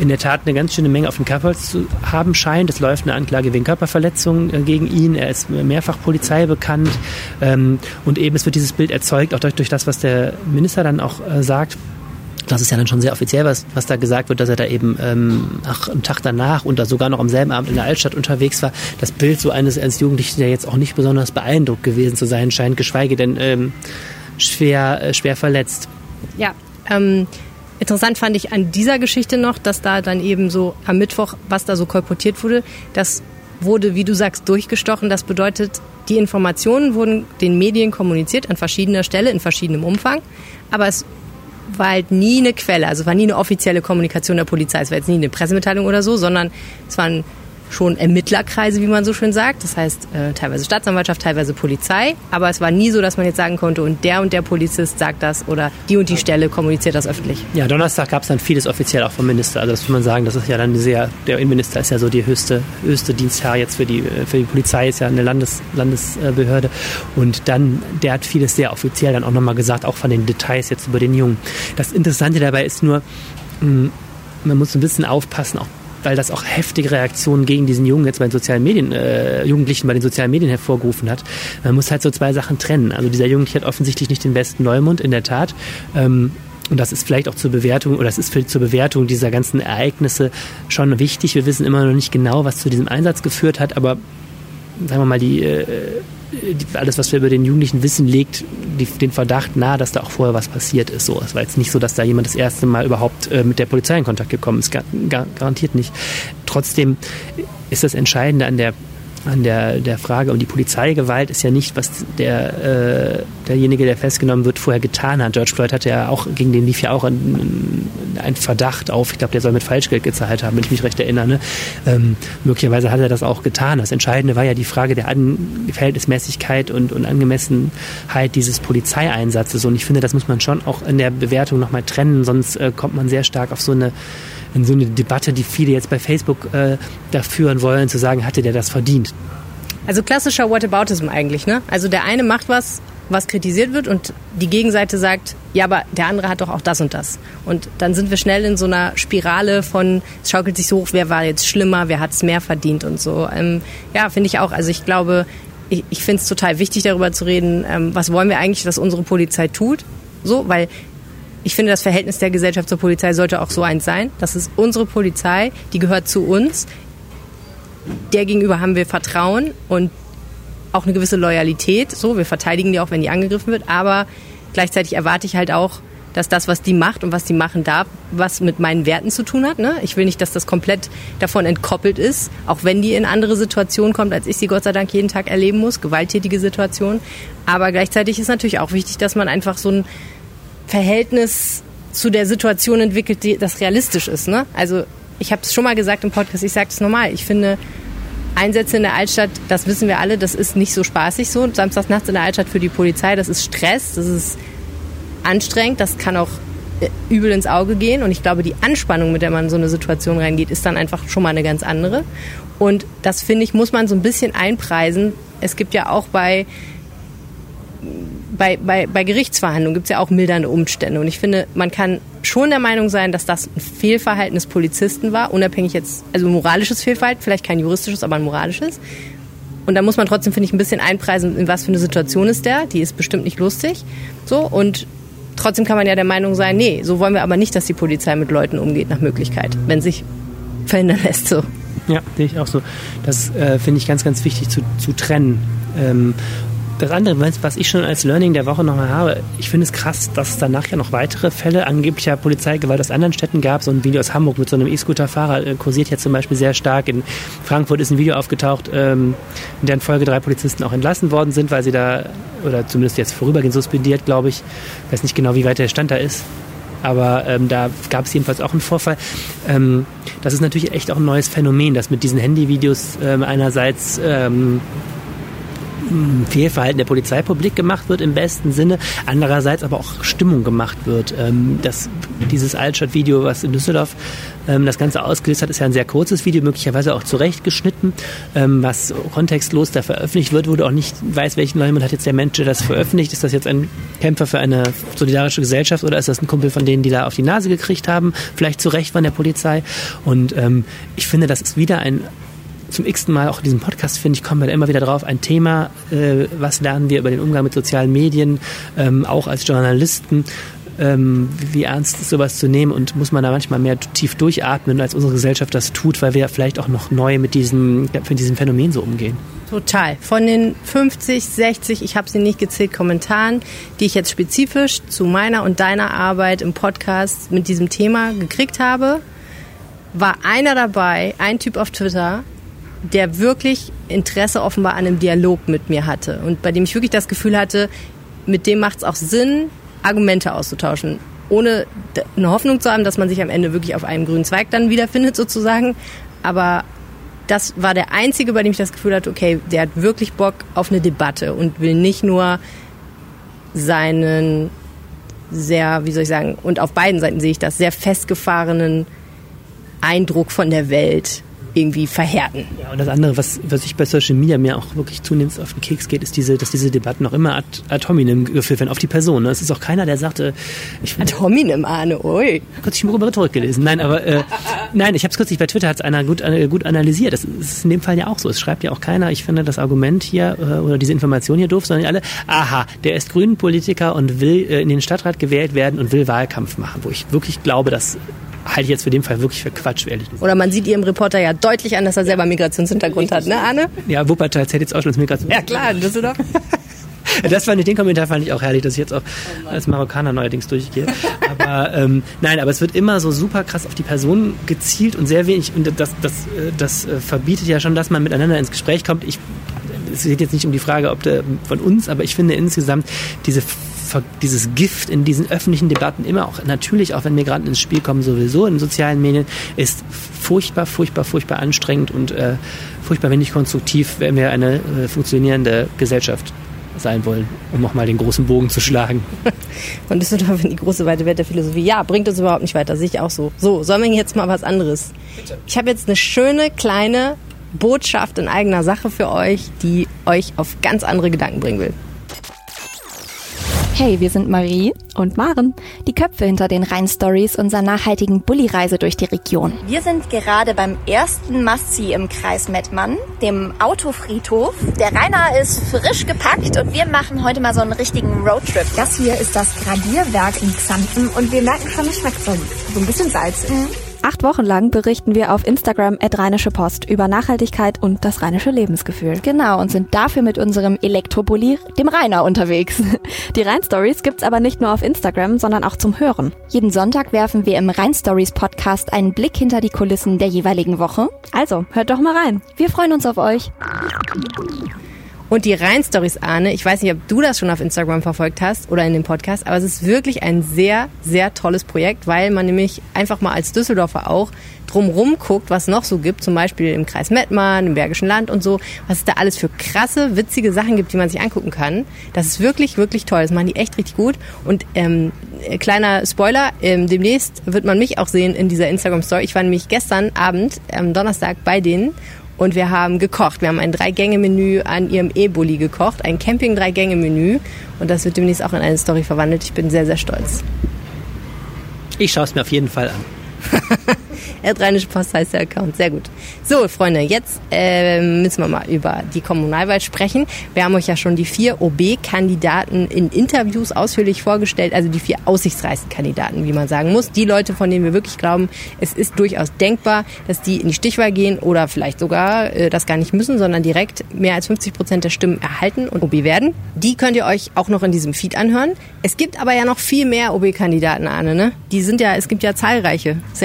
in der Tat eine ganz schöne Menge auf dem Kerbholz zu haben scheint. Es läuft eine Anklage wegen Körperverletzung äh, gegen ihn. Er ist mehrfach Polizei bekannt. Ähm, und eben es wird dieses Bild erzeugt, auch durch, durch das, was der Minister dann auch äh, sagt. Das ist ja dann schon sehr offiziell, was, was da gesagt wird, dass er da eben ähm, ach, am Tag danach und da sogar noch am selben Abend in der Altstadt unterwegs war. Das Bild so eines, eines Jugendlichen, der jetzt auch nicht besonders beeindruckt gewesen zu sein scheint, geschweige denn ähm, schwer, äh, schwer verletzt. Ja, ähm, Interessant fand ich an dieser Geschichte noch, dass da dann eben so am Mittwoch, was da so kolportiert wurde, das wurde, wie du sagst, durchgestochen. Das bedeutet, die Informationen wurden den Medien kommuniziert an verschiedener Stelle, in verschiedenem Umfang. Aber es war halt nie eine Quelle, also war nie eine offizielle Kommunikation der Polizei. Es war jetzt nie eine Pressemitteilung oder so, sondern es waren schon Ermittlerkreise, wie man so schön sagt. Das heißt äh, teilweise Staatsanwaltschaft, teilweise Polizei. Aber es war nie so, dass man jetzt sagen konnte, und der und der Polizist sagt das oder die und die Stelle kommuniziert das öffentlich. Ja, Donnerstag gab es dann vieles offiziell auch vom Minister. Also das muss man sagen, das ist ja dann sehr, der Innenminister ist ja so die höchste, höchste Dienstherr jetzt für die, für die Polizei, ist ja eine Landes, Landesbehörde. Und dann, der hat vieles sehr offiziell dann auch nochmal gesagt, auch von den Details jetzt über den Jungen. Das Interessante dabei ist nur, hm, man muss ein bisschen aufpassen, auch weil das auch heftige Reaktionen gegen diesen Jungen jetzt bei den sozialen Medien, äh, Jugendlichen bei den sozialen Medien hervorgerufen hat. Man muss halt so zwei Sachen trennen. Also dieser Jugendliche hat offensichtlich nicht den besten Neumund, in der Tat. Ähm, und das ist vielleicht auch zur Bewertung oder das ist für, zur Bewertung dieser ganzen Ereignisse schon wichtig. Wir wissen immer noch nicht genau, was zu diesem Einsatz geführt hat, aber sagen wir mal, die, äh, alles, was wir über den Jugendlichen wissen, legt die, den Verdacht nahe, dass da auch vorher was passiert ist. So, es war jetzt nicht so, dass da jemand das erste Mal überhaupt äh, mit der Polizei in Kontakt gekommen ist. Gar, gar, garantiert nicht. Trotzdem ist das Entscheidende an der an der, der Frage um die Polizeigewalt ist ja nicht, was der, äh, derjenige, der festgenommen wird, vorher getan hat. George Floyd hatte ja auch, gegen den lief ja auch ein, ein Verdacht auf. Ich glaube, der soll mit Falschgeld gezahlt haben, wenn ich mich recht erinnere. Ne? Ähm, möglicherweise hat er das auch getan. Das Entscheidende war ja die Frage der An Verhältnismäßigkeit und, und Angemessenheit dieses Polizeieinsatzes. Und ich finde, das muss man schon auch in der Bewertung nochmal trennen, sonst äh, kommt man sehr stark auf so eine in so eine Debatte, die viele jetzt bei Facebook äh, da führen wollen, zu sagen, hatte der das verdient? Also klassischer Whataboutism eigentlich, ne? Also der eine macht was, was kritisiert wird und die Gegenseite sagt, ja, aber der andere hat doch auch das und das. Und dann sind wir schnell in so einer Spirale von, es schaukelt sich so hoch, wer war jetzt schlimmer, wer hat es mehr verdient und so. Ähm, ja, finde ich auch. Also ich glaube, ich, ich finde es total wichtig, darüber zu reden, ähm, was wollen wir eigentlich, dass unsere Polizei tut. So, weil ich finde, das Verhältnis der Gesellschaft zur Polizei sollte auch so eins sein. Das ist unsere Polizei, die gehört zu uns. Der gegenüber haben wir Vertrauen und auch eine gewisse Loyalität. So, wir verteidigen die auch, wenn die angegriffen wird. Aber gleichzeitig erwarte ich halt auch, dass das, was die macht und was die machen darf, was mit meinen Werten zu tun hat. Ne? Ich will nicht, dass das komplett davon entkoppelt ist, auch wenn die in andere Situationen kommt, als ich sie Gott sei Dank jeden Tag erleben muss, gewalttätige Situationen. Aber gleichzeitig ist natürlich auch wichtig, dass man einfach so ein Verhältnis zu der Situation entwickelt, die, das realistisch ist. Ne? Also ich habe es schon mal gesagt im Podcast, ich sage es normal. Ich finde, Einsätze in der Altstadt, das wissen wir alle, das ist nicht so spaßig so. Samstags nachts in der Altstadt für die Polizei, das ist Stress, das ist anstrengend, das kann auch äh, übel ins Auge gehen. Und ich glaube, die Anspannung, mit der man in so eine Situation reingeht, ist dann einfach schon mal eine ganz andere. Und das finde ich, muss man so ein bisschen einpreisen. Es gibt ja auch bei bei, bei, bei Gerichtsverhandlungen gibt es ja auch mildernde Umstände. Und ich finde, man kann schon der Meinung sein, dass das ein Fehlverhalten des Polizisten war, unabhängig jetzt, also ein moralisches Fehlverhalten, vielleicht kein juristisches, aber ein moralisches. Und da muss man trotzdem, finde ich, ein bisschen einpreisen, in was für eine Situation ist der. Die ist bestimmt nicht lustig. So, und trotzdem kann man ja der Meinung sein, nee, so wollen wir aber nicht, dass die Polizei mit Leuten umgeht, nach Möglichkeit, wenn sich verhindern lässt. So. Ja, sehe ich auch so. Das äh, finde ich ganz, ganz wichtig zu, zu trennen. Ähm, das andere, was ich schon als Learning der Woche nochmal habe, ich finde es krass, dass es danach ja noch weitere Fälle angeblicher Polizeigewalt aus anderen Städten gab. So ein Video aus Hamburg mit so einem E-Scooter-Fahrer äh, kursiert jetzt zum Beispiel sehr stark. In Frankfurt ist ein Video aufgetaucht, ähm, in deren Folge drei Polizisten auch entlassen worden sind, weil sie da, oder zumindest jetzt vorübergehend suspendiert, glaube ich. Ich weiß nicht genau, wie weit der Stand da ist. Aber ähm, da gab es jedenfalls auch einen Vorfall. Ähm, das ist natürlich echt auch ein neues Phänomen, dass mit diesen Handyvideos ähm, einerseits ähm, Fehlverhalten der Polizei publik gemacht wird im besten Sinne, andererseits aber auch Stimmung gemacht wird. Ähm, das, dieses Altstadt-Video, was in Düsseldorf ähm, das Ganze ausgelöst hat, ist ja ein sehr kurzes Video, möglicherweise auch zurechtgeschnitten, ähm, was kontextlos da veröffentlicht wird, du auch nicht weißt, welchen Leumund hat jetzt der Mensch, das veröffentlicht. Ist das jetzt ein Kämpfer für eine solidarische Gesellschaft oder ist das ein Kumpel von denen, die da auf die Nase gekriegt haben, vielleicht zu Recht von der Polizei? Und ähm, ich finde, das ist wieder ein zum x Mal auch in diesem Podcast, finde ich, kommen wir da immer wieder drauf. Ein Thema, äh, was lernen wir über den Umgang mit sozialen Medien, ähm, auch als Journalisten. Ähm, wie ernst ist sowas zu nehmen und muss man da manchmal mehr tief durchatmen, als unsere Gesellschaft das tut, weil wir vielleicht auch noch neu mit diesem, mit diesem Phänomen so umgehen. Total. Von den 50, 60, ich habe sie nicht gezählt, Kommentaren, die ich jetzt spezifisch zu meiner und deiner Arbeit im Podcast mit diesem Thema gekriegt habe, war einer dabei, ein Typ auf Twitter, der wirklich Interesse offenbar an einem Dialog mit mir hatte und bei dem ich wirklich das Gefühl hatte, mit dem macht es auch Sinn, Argumente auszutauschen, ohne eine Hoffnung zu haben, dass man sich am Ende wirklich auf einem grünen Zweig dann wiederfindet sozusagen. Aber das war der einzige, bei dem ich das Gefühl hatte, okay, der hat wirklich Bock auf eine Debatte und will nicht nur seinen sehr, wie soll ich sagen, und auf beiden Seiten sehe ich das, sehr festgefahrenen Eindruck von der Welt irgendwie verhärten. Ja, und das andere, was, was ich bei Social Media mir auch wirklich zunehmend auf den Keks geht, ist diese, dass diese Debatten noch immer ad, ad hominem geführt werden, auf die Person. Ne? Es ist auch keiner, der sagte, ich ad hominem, Arne, ui. Kurz ich mal rüber zurückgelesen. Nein, aber äh, nein, ich habe es kürzlich bei Twitter hat es einer gut, äh, gut analysiert. Das ist in dem Fall ja auch so. Es schreibt ja auch keiner, ich finde das Argument hier äh, oder diese Information hier doof, sondern alle, aha, der ist grünen Politiker und will äh, in den Stadtrat gewählt werden und will Wahlkampf machen, wo ich wirklich glaube, dass halte ich jetzt für den Fall wirklich für Quatsch, ehrlich gesagt. Oder man sieht ihrem Reporter ja deutlich an, dass er selber Migrationshintergrund hat, ne, Arne? Ja, Wuppertal zählt jetzt auch schon als Migration. Ja, klar, Düsseldorf. das fand ich, den Kommentar fand ich auch herrlich, dass ich jetzt auch als Marokkaner neuerdings durchgehe. Aber ähm, nein, aber es wird immer so super krass auf die Person gezielt und sehr wenig, und das, das, äh, das äh, verbietet ja schon, dass man miteinander ins Gespräch kommt. Ich, es geht jetzt nicht um die Frage, ob der, von uns, aber ich finde insgesamt diese dieses Gift in diesen öffentlichen Debatten immer auch natürlich, auch wenn Migranten ins Spiel kommen, sowieso in sozialen Medien, ist furchtbar, furchtbar, furchtbar anstrengend und äh, furchtbar wenig konstruktiv, wenn wir eine äh, funktionierende Gesellschaft sein wollen, um nochmal den großen Bogen zu schlagen. Von Düsseldorf in die große weite Welt der Philosophie. Ja, bringt uns überhaupt nicht weiter, sehe ich auch so. So, sollen wir jetzt mal was anderes? Bitte. Ich habe jetzt eine schöne kleine Botschaft in eigener Sache für euch, die euch auf ganz andere Gedanken bringen will. Hey, wir sind Marie und Maren, die Köpfe hinter den Rhein-Stories unserer nachhaltigen Bulli-Reise durch die Region. Wir sind gerade beim ersten Massi im Kreis Mettmann, dem Autofriedhof. Der Rainer ist frisch gepackt und wir machen heute mal so einen richtigen Roadtrip. Das hier ist das Gradierwerk in Xanten und wir merken schon, es schmeckt so, so ein bisschen salzig. Mhm. Acht Wochen lang berichten wir auf Instagram at Rheinische Post über Nachhaltigkeit und das rheinische Lebensgefühl. Genau, und sind dafür mit unserem Elektrobully, dem Rainer, unterwegs. Die Rhein-Stories gibt's aber nicht nur auf Instagram, sondern auch zum Hören. Jeden Sonntag werfen wir im Rhein-Stories Podcast einen Blick hinter die Kulissen der jeweiligen Woche. Also, hört doch mal rein. Wir freuen uns auf euch. Und die Rhein-Stories, Arne, ich weiß nicht, ob du das schon auf Instagram verfolgt hast oder in dem Podcast, aber es ist wirklich ein sehr, sehr tolles Projekt, weil man nämlich einfach mal als Düsseldorfer auch drumrum guckt, was noch so gibt, zum Beispiel im Kreis Mettmann, im Bergischen Land und so, was es da alles für krasse, witzige Sachen gibt, die man sich angucken kann. Das ist wirklich, wirklich toll. Das machen die echt richtig gut. Und ähm, äh, kleiner Spoiler, ähm, demnächst wird man mich auch sehen in dieser Instagram-Story. Ich war nämlich gestern Abend, am Donnerstag, bei denen und wir haben gekocht. Wir haben ein Drei-Gänge-Menü an ihrem E-Bulli gekocht, ein Camping-Drei-Gänge-Menü. Und das wird demnächst auch in eine Story verwandelt. Ich bin sehr, sehr stolz. Ich schaue es mir auf jeden Fall an. Erdrheinische Post heißt der Account. Sehr gut. So, Freunde, jetzt äh, müssen wir mal über die Kommunalwahl sprechen. Wir haben euch ja schon die vier OB-Kandidaten in Interviews ausführlich vorgestellt, also die vier aussichtsreichsten Kandidaten, wie man sagen muss. Die Leute, von denen wir wirklich glauben, es ist durchaus denkbar, dass die in die Stichwahl gehen oder vielleicht sogar äh, das gar nicht müssen, sondern direkt mehr als 50 Prozent der Stimmen erhalten und OB werden. Die könnt ihr euch auch noch in diesem Feed anhören. Es gibt aber ja noch viel mehr OB-Kandidaten, Arne, ne? Die sind ja, es gibt ja zahlreiche. Ist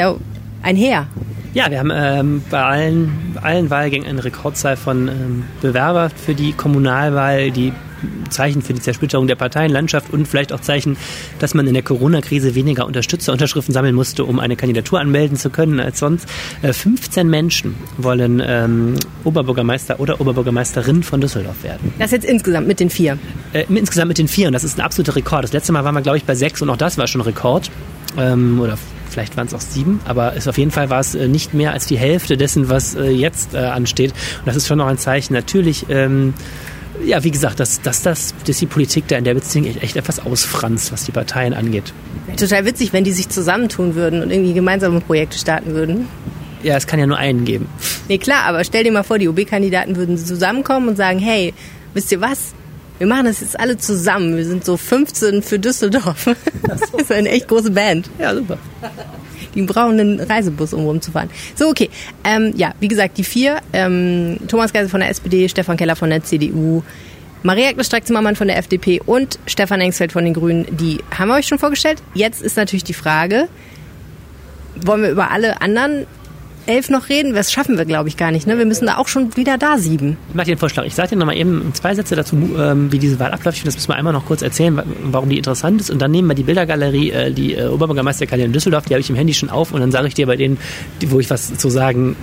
ja ein Heer. Ja, wir haben ähm, bei allen, allen Wahlgängen eine Rekordzahl von ähm, Bewerber für die Kommunalwahl, die Zeichen für die Zersplitterung der Parteienlandschaft und vielleicht auch Zeichen, dass man in der Corona-Krise weniger Unterstützerunterschriften sammeln musste, um eine Kandidatur anmelden zu können als sonst. Äh, 15 Menschen wollen ähm, Oberbürgermeister oder Oberbürgermeisterin von Düsseldorf werden. Das jetzt insgesamt mit den vier? Äh, insgesamt mit den vier und das ist ein absoluter Rekord. Das letzte Mal waren wir, glaube ich, bei sechs und auch das war schon Rekord. Ähm, oder vielleicht waren es auch sieben, aber es auf jeden Fall war es äh, nicht mehr als die Hälfte dessen, was äh, jetzt äh, ansteht. Und das ist schon noch ein Zeichen. Natürlich, ähm, ja, wie gesagt, dass, dass, dass, dass die Politik da in der Beziehung echt, echt etwas ausfranst, was die Parteien angeht. Total witzig, wenn die sich zusammentun würden und irgendwie gemeinsame Projekte starten würden. Ja, es kann ja nur einen geben. Nee, klar, aber stell dir mal vor, die OB-Kandidaten würden zusammenkommen und sagen, hey, wisst ihr was? Wir machen das jetzt alle zusammen. Wir sind so 15 für Düsseldorf. Das ist eine echt große Band. Ja, super. Die brauchen einen Reisebus, um rumzufahren. So, okay. Ähm, ja, wie gesagt, die vier. Ähm, Thomas Geisel von der SPD, Stefan Keller von der CDU, Maria-Agnes Strack-Zimmermann von der FDP und Stefan Engsfeld von den Grünen. Die haben wir euch schon vorgestellt. Jetzt ist natürlich die Frage, wollen wir über alle anderen elf noch reden? Das schaffen wir, glaube ich, gar nicht. Ne? Wir müssen da auch schon wieder da sieben. Ich mache dir einen Vorschlag. Ich sage dir noch mal eben zwei Sätze dazu, ähm, wie diese Wahl abläuft. Ich das müssen wir einmal noch kurz erzählen, warum die interessant ist. Und dann nehmen wir die Bildergalerie, äh, die äh, Oberbürgermeisterkandidatin in Düsseldorf, die habe ich im Handy schon auf. Und dann sage ich dir bei denen, wo ich was zu sagen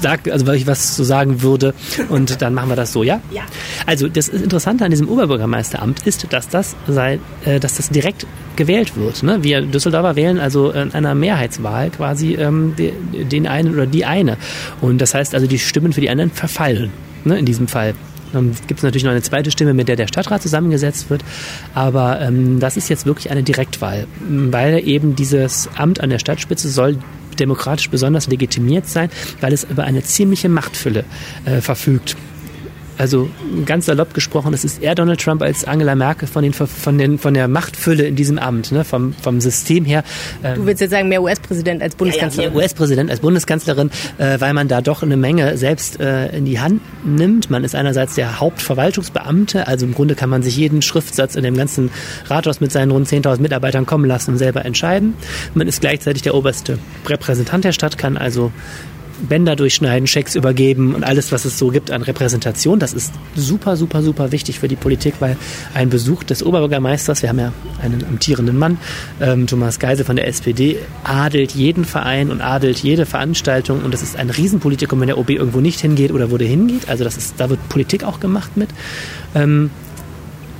sag, also weil ich was zu sagen würde und dann machen wir das so, ja? Ja. Also das Interessante an diesem Oberbürgermeisteramt ist, dass das sei, äh, dass das direkt gewählt wird. Ne? Wir Düsseldorfer wählen also in einer Mehrheitswahl quasi ähm, den einen oder die eine. Und das heißt also, die Stimmen für die anderen verfallen ne, in diesem Fall. Dann gibt es natürlich noch eine zweite Stimme, mit der der Stadtrat zusammengesetzt wird. Aber ähm, das ist jetzt wirklich eine Direktwahl, weil eben dieses Amt an der Stadtspitze soll demokratisch besonders legitimiert sein, weil es über eine ziemliche Machtfülle äh, verfügt. Also ganz salopp gesprochen, es ist eher Donald Trump als Angela Merkel von, den, von, den, von der Machtfülle in diesem Amt, ne? vom, vom System her. Du willst jetzt sagen, mehr US-Präsident als Bundeskanzlerin? Ja, ja, US-Präsident als Bundeskanzlerin, äh, weil man da doch eine Menge selbst äh, in die Hand nimmt. Man ist einerseits der Hauptverwaltungsbeamte, also im Grunde kann man sich jeden Schriftsatz in dem ganzen Rathaus mit seinen rund 10.000 Mitarbeitern kommen lassen und selber entscheiden. Man ist gleichzeitig der oberste Repräsentant der Stadt, kann also Bänder durchschneiden, Schecks übergeben und alles, was es so gibt an Repräsentation. Das ist super, super, super wichtig für die Politik, weil ein Besuch des Oberbürgermeisters, wir haben ja einen amtierenden Mann, ähm, Thomas Geisel von der SPD, adelt jeden Verein und adelt jede Veranstaltung und das ist ein Riesenpolitikum, wenn der OB irgendwo nicht hingeht oder wo der hingeht. Also das ist, da wird Politik auch gemacht mit. Ähm,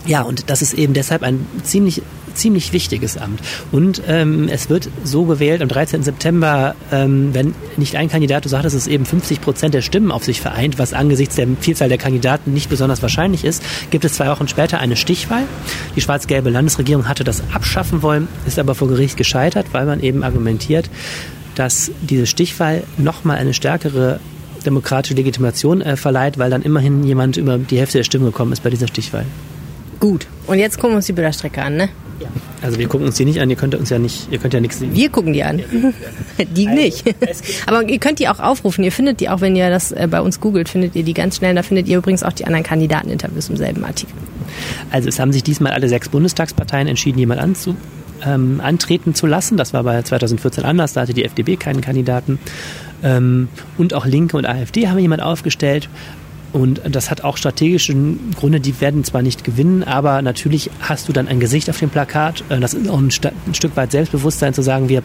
ja, und das ist eben deshalb ein ziemlich ziemlich wichtiges Amt. Und ähm, es wird so gewählt, am 13. September, ähm, wenn nicht ein Kandidat, du sagtest, es eben 50 Prozent der Stimmen auf sich vereint, was angesichts der Vielzahl der Kandidaten nicht besonders wahrscheinlich ist, gibt es zwei Wochen später eine Stichwahl. Die schwarz-gelbe Landesregierung hatte das abschaffen wollen, ist aber vor Gericht gescheitert, weil man eben argumentiert, dass diese Stichwahl nochmal eine stärkere demokratische Legitimation äh, verleiht, weil dann immerhin jemand über die Hälfte der Stimmen gekommen ist bei dieser Stichwahl. Gut. Und jetzt gucken wir uns die Bilderstrecke an, ne? Ja. Also wir gucken uns die nicht an, ihr könnt uns ja nicht, ihr könnt ja nichts sehen. Wir gucken die an. die nicht. Aber ihr könnt die auch aufrufen. Ihr findet die auch, wenn ihr das äh, bei uns googelt, findet ihr die ganz schnell. Da findet ihr übrigens auch die anderen Kandidateninterviews im selben Artikel. Also es haben sich diesmal alle sechs Bundestagsparteien entschieden, jemand anzu, ähm, antreten zu lassen. Das war bei 2014 anders, da hatte die FDP keinen Kandidaten. Ähm, und auch Linke und AfD haben jemand aufgestellt. Und das hat auch strategische Gründe, die werden zwar nicht gewinnen, aber natürlich hast du dann ein Gesicht auf dem Plakat. Äh, das ist auch ein, ein Stück weit Selbstbewusstsein zu sagen, wir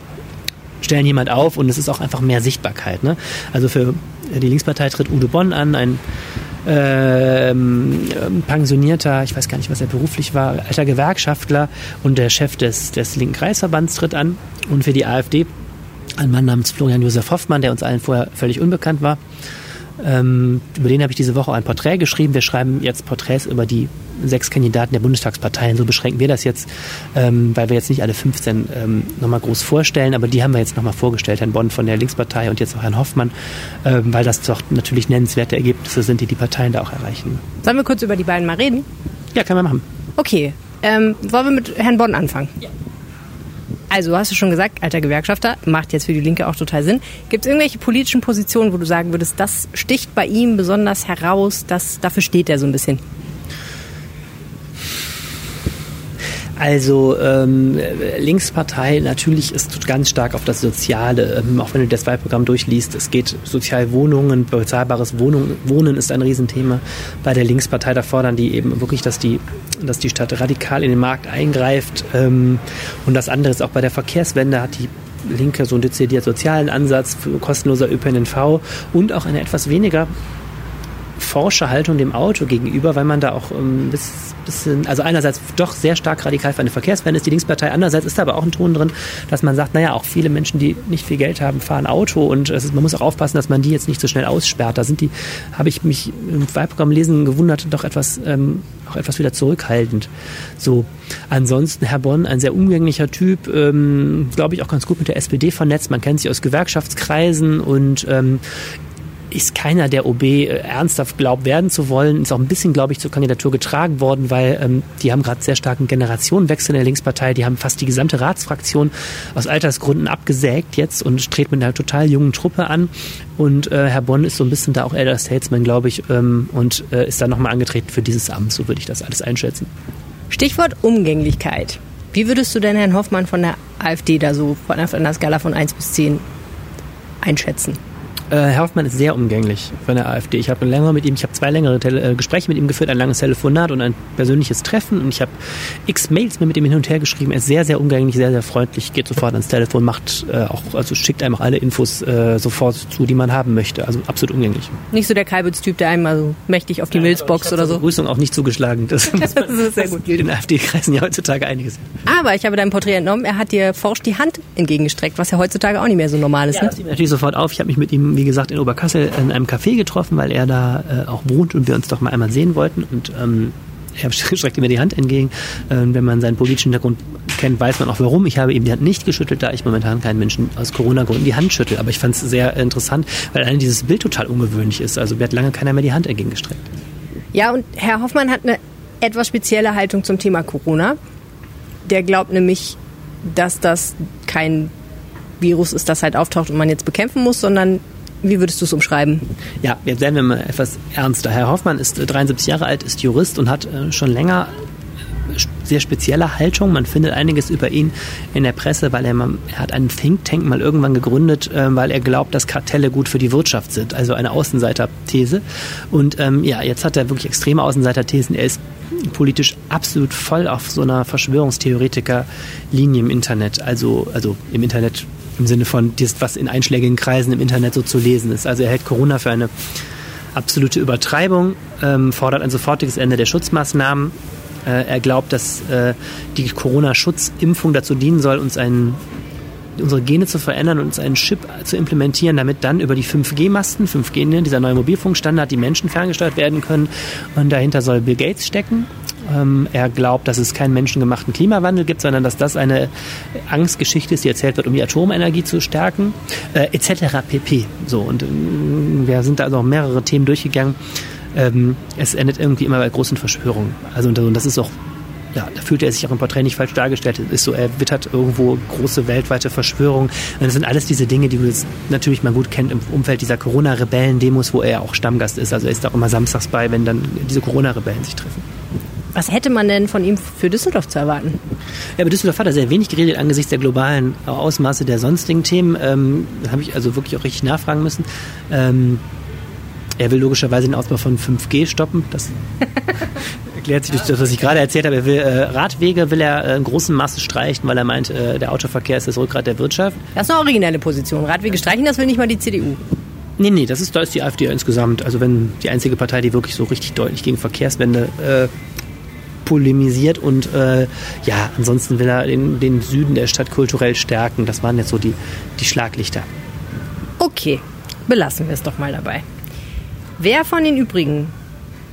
stellen jemand auf und es ist auch einfach mehr Sichtbarkeit. Ne? Also für die Linkspartei tritt Udo Bonn an, ein ähm, pensionierter, ich weiß gar nicht, was er beruflich war, alter Gewerkschaftler und der Chef des, des linken Kreisverbands tritt an. Und für die AfD ein Mann namens Florian Josef Hoffmann, der uns allen vorher völlig unbekannt war. Ähm, über den habe ich diese Woche auch ein Porträt geschrieben. Wir schreiben jetzt Porträts über die sechs Kandidaten der Bundestagsparteien. So beschränken wir das jetzt, ähm, weil wir jetzt nicht alle 15 ähm, nochmal groß vorstellen, aber die haben wir jetzt nochmal vorgestellt. Herrn Bonn von der Linkspartei und jetzt auch Herrn Hoffmann, ähm, weil das doch natürlich nennenswerte Ergebnisse sind, die die Parteien da auch erreichen. Sollen wir kurz über die beiden mal reden? Ja, können wir machen. Okay. Ähm, wollen wir mit Herrn Bonn anfangen? Ja. Also, hast du schon gesagt, alter Gewerkschafter, macht jetzt für die Linke auch total Sinn. Gibt es irgendwelche politischen Positionen, wo du sagen würdest, das sticht bei ihm besonders heraus, das, dafür steht er so ein bisschen? Also ähm, Linkspartei natürlich ist ganz stark auf das Soziale, ähm, auch wenn du das Wahlprogramm durchliest. Es geht Sozialwohnungen, bezahlbares Wohnung, Wohnen ist ein Riesenthema. Bei der Linkspartei da fordern die eben wirklich, dass die, dass die Stadt radikal in den Markt eingreift. Ähm, und das andere ist auch bei der Verkehrswende hat die Linke so einen dezidiert sozialen Ansatz für kostenloser ÖPNV und auch eine etwas weniger forsche Haltung dem Auto gegenüber, weil man da auch ein ähm, bisschen, also einerseits doch sehr stark radikal für eine Verkehrswende ist die Linkspartei, andererseits ist da aber auch ein Ton drin, dass man sagt, naja, auch viele Menschen, die nicht viel Geld haben, fahren Auto und ist, man muss auch aufpassen, dass man die jetzt nicht so schnell aussperrt. Da sind die, habe ich mich im Wahlprogramm lesen gewundert, doch etwas, ähm, auch etwas wieder zurückhaltend. So, ansonsten Herr Bonn, ein sehr umgänglicher Typ, ähm, glaube ich auch ganz gut mit der SPD vernetzt. Man kennt sich aus Gewerkschaftskreisen und ähm, ist keiner der OB äh, ernsthaft glaubt werden zu wollen. Ist auch ein bisschen, glaube ich, zur Kandidatur getragen worden, weil ähm, die haben gerade sehr starken Generationenwechsel in der Linkspartei. Die haben fast die gesamte Ratsfraktion aus Altersgründen abgesägt jetzt und tritt mit einer total jungen Truppe an. Und äh, Herr Bonn ist so ein bisschen da auch Elder Statesman, glaube ich, ähm, und äh, ist da nochmal angetreten für dieses Amt. So würde ich das alles einschätzen. Stichwort Umgänglichkeit. Wie würdest du denn Herrn Hoffmann von der AfD da so von einer Skala von 1 bis 10 einschätzen? Äh, Herr Hoffmann ist sehr umgänglich von der AfD. Ich habe länger mit ihm, ich habe zwei längere Tele äh, Gespräche mit ihm geführt, ein langes Telefonat und ein persönliches Treffen und ich habe x Mails mit ihm hin und her geschrieben. Er ist sehr, sehr umgänglich, sehr, sehr freundlich, geht sofort ans Telefon, macht äh, auch, also schickt einem auch alle Infos äh, sofort zu, die man haben möchte. Also absolut umgänglich. Nicht so der Kalbitz-Typ, der einem also mächtig auf die ja, Milzbox oder so. Begrüßung auch nicht zugeschlagen. Das, das ist sehr gut. gilt in AfD-Kreisen ja heutzutage einiges. Aber ich habe deinem Porträt entnommen, er hat dir forsch die Hand entgegengestreckt, was ja heutzutage auch nicht mehr so normal ist. Ja, ne? das sieht natürlich sofort auf. Ich habe mich mit ihm, wie gesagt, in Oberkassel in einem Café getroffen, weil er da äh, auch wohnt und wir uns doch mal einmal sehen wollten. Und ähm, er streckte mir die Hand entgegen. Ähm, wenn man seinen politischen Hintergrund kennt, weiß man auch warum. Ich habe ihm die Hand nicht geschüttelt, da ich momentan keinen Menschen aus Corona-Gründen die Hand schüttel. Aber ich fand es sehr interessant, weil allein dieses Bild total ungewöhnlich ist. Also mir hat lange keiner mehr die Hand entgegengestreckt. Ja, und Herr Hoffmann hat eine etwas spezielle Haltung zum Thema Corona. Der glaubt nämlich, dass das kein Virus ist, das halt auftaucht und man jetzt bekämpfen muss, sondern wie würdest du es umschreiben? Ja, jetzt werden wir mal etwas ernster. Herr Hoffmann ist 73 Jahre alt, ist Jurist und hat äh, schon länger sehr spezielle Haltung. Man findet einiges über ihn in der Presse, weil er, er hat einen Think Tank mal irgendwann gegründet, äh, weil er glaubt, dass Kartelle gut für die Wirtschaft sind. Also eine Außenseiter-These. Und ähm, ja, jetzt hat er wirklich extreme Außenseiter-Thesen. Er ist politisch absolut voll auf so einer Verschwörungstheoretiker-Linie im Internet. Also, also im Internet im Sinne von, was in einschlägigen Kreisen im Internet so zu lesen ist. Also er hält Corona für eine absolute Übertreibung, ähm, fordert ein sofortiges Ende der Schutzmaßnahmen. Äh, er glaubt, dass äh, die Corona-Schutzimpfung dazu dienen soll, uns einen unsere Gene zu verändern und uns einen Chip zu implementieren, damit dann über die 5G-Masten, 5G, ne, dieser neue Mobilfunkstandard, die Menschen ferngesteuert werden können. Und dahinter soll Bill Gates stecken. Ähm, er glaubt, dass es keinen menschengemachten Klimawandel gibt, sondern dass das eine Angstgeschichte ist, die erzählt wird, um die Atomenergie zu stärken, äh, etc. pp. So, und äh, wir sind da also auch mehrere Themen durchgegangen. Ähm, es endet irgendwie immer bei großen Verschwörungen. Also und das ist auch ja, da fühlt er sich auch im Porträt nicht falsch dargestellt. Es ist so, er wittert irgendwo große weltweite Verschwörungen. Und das sind alles diese Dinge, die jetzt natürlich mal gut kennt im Umfeld dieser Corona-Rebellen-Demos, wo er auch Stammgast ist. Also er ist auch immer samstags bei, wenn dann diese Corona-Rebellen sich treffen. Was hätte man denn von ihm für Düsseldorf zu erwarten? Ja, aber Düsseldorf hat er sehr wenig geredet angesichts der globalen Ausmaße der sonstigen Themen. Ähm, da habe ich also wirklich auch richtig nachfragen müssen. Ähm, er will logischerweise den Ausbau von 5G stoppen. Das erklärt sich durch das, was ich gerade erzählt habe. Er will äh, Radwege will er äh, in großen Massen streichen, weil er meint, äh, der Autoverkehr ist das Rückgrat der Wirtschaft. Das ist eine originelle Position. Radwege streichen, das will nicht mal die CDU. Nee, nee, das ist, da ist die AfD insgesamt. Also wenn die einzige Partei, die wirklich so richtig deutlich gegen Verkehrswende äh, polemisiert und äh, ja, ansonsten will er den, den Süden der Stadt kulturell stärken. Das waren jetzt so die, die Schlaglichter. Okay, belassen wir es doch mal dabei. Wer von den übrigen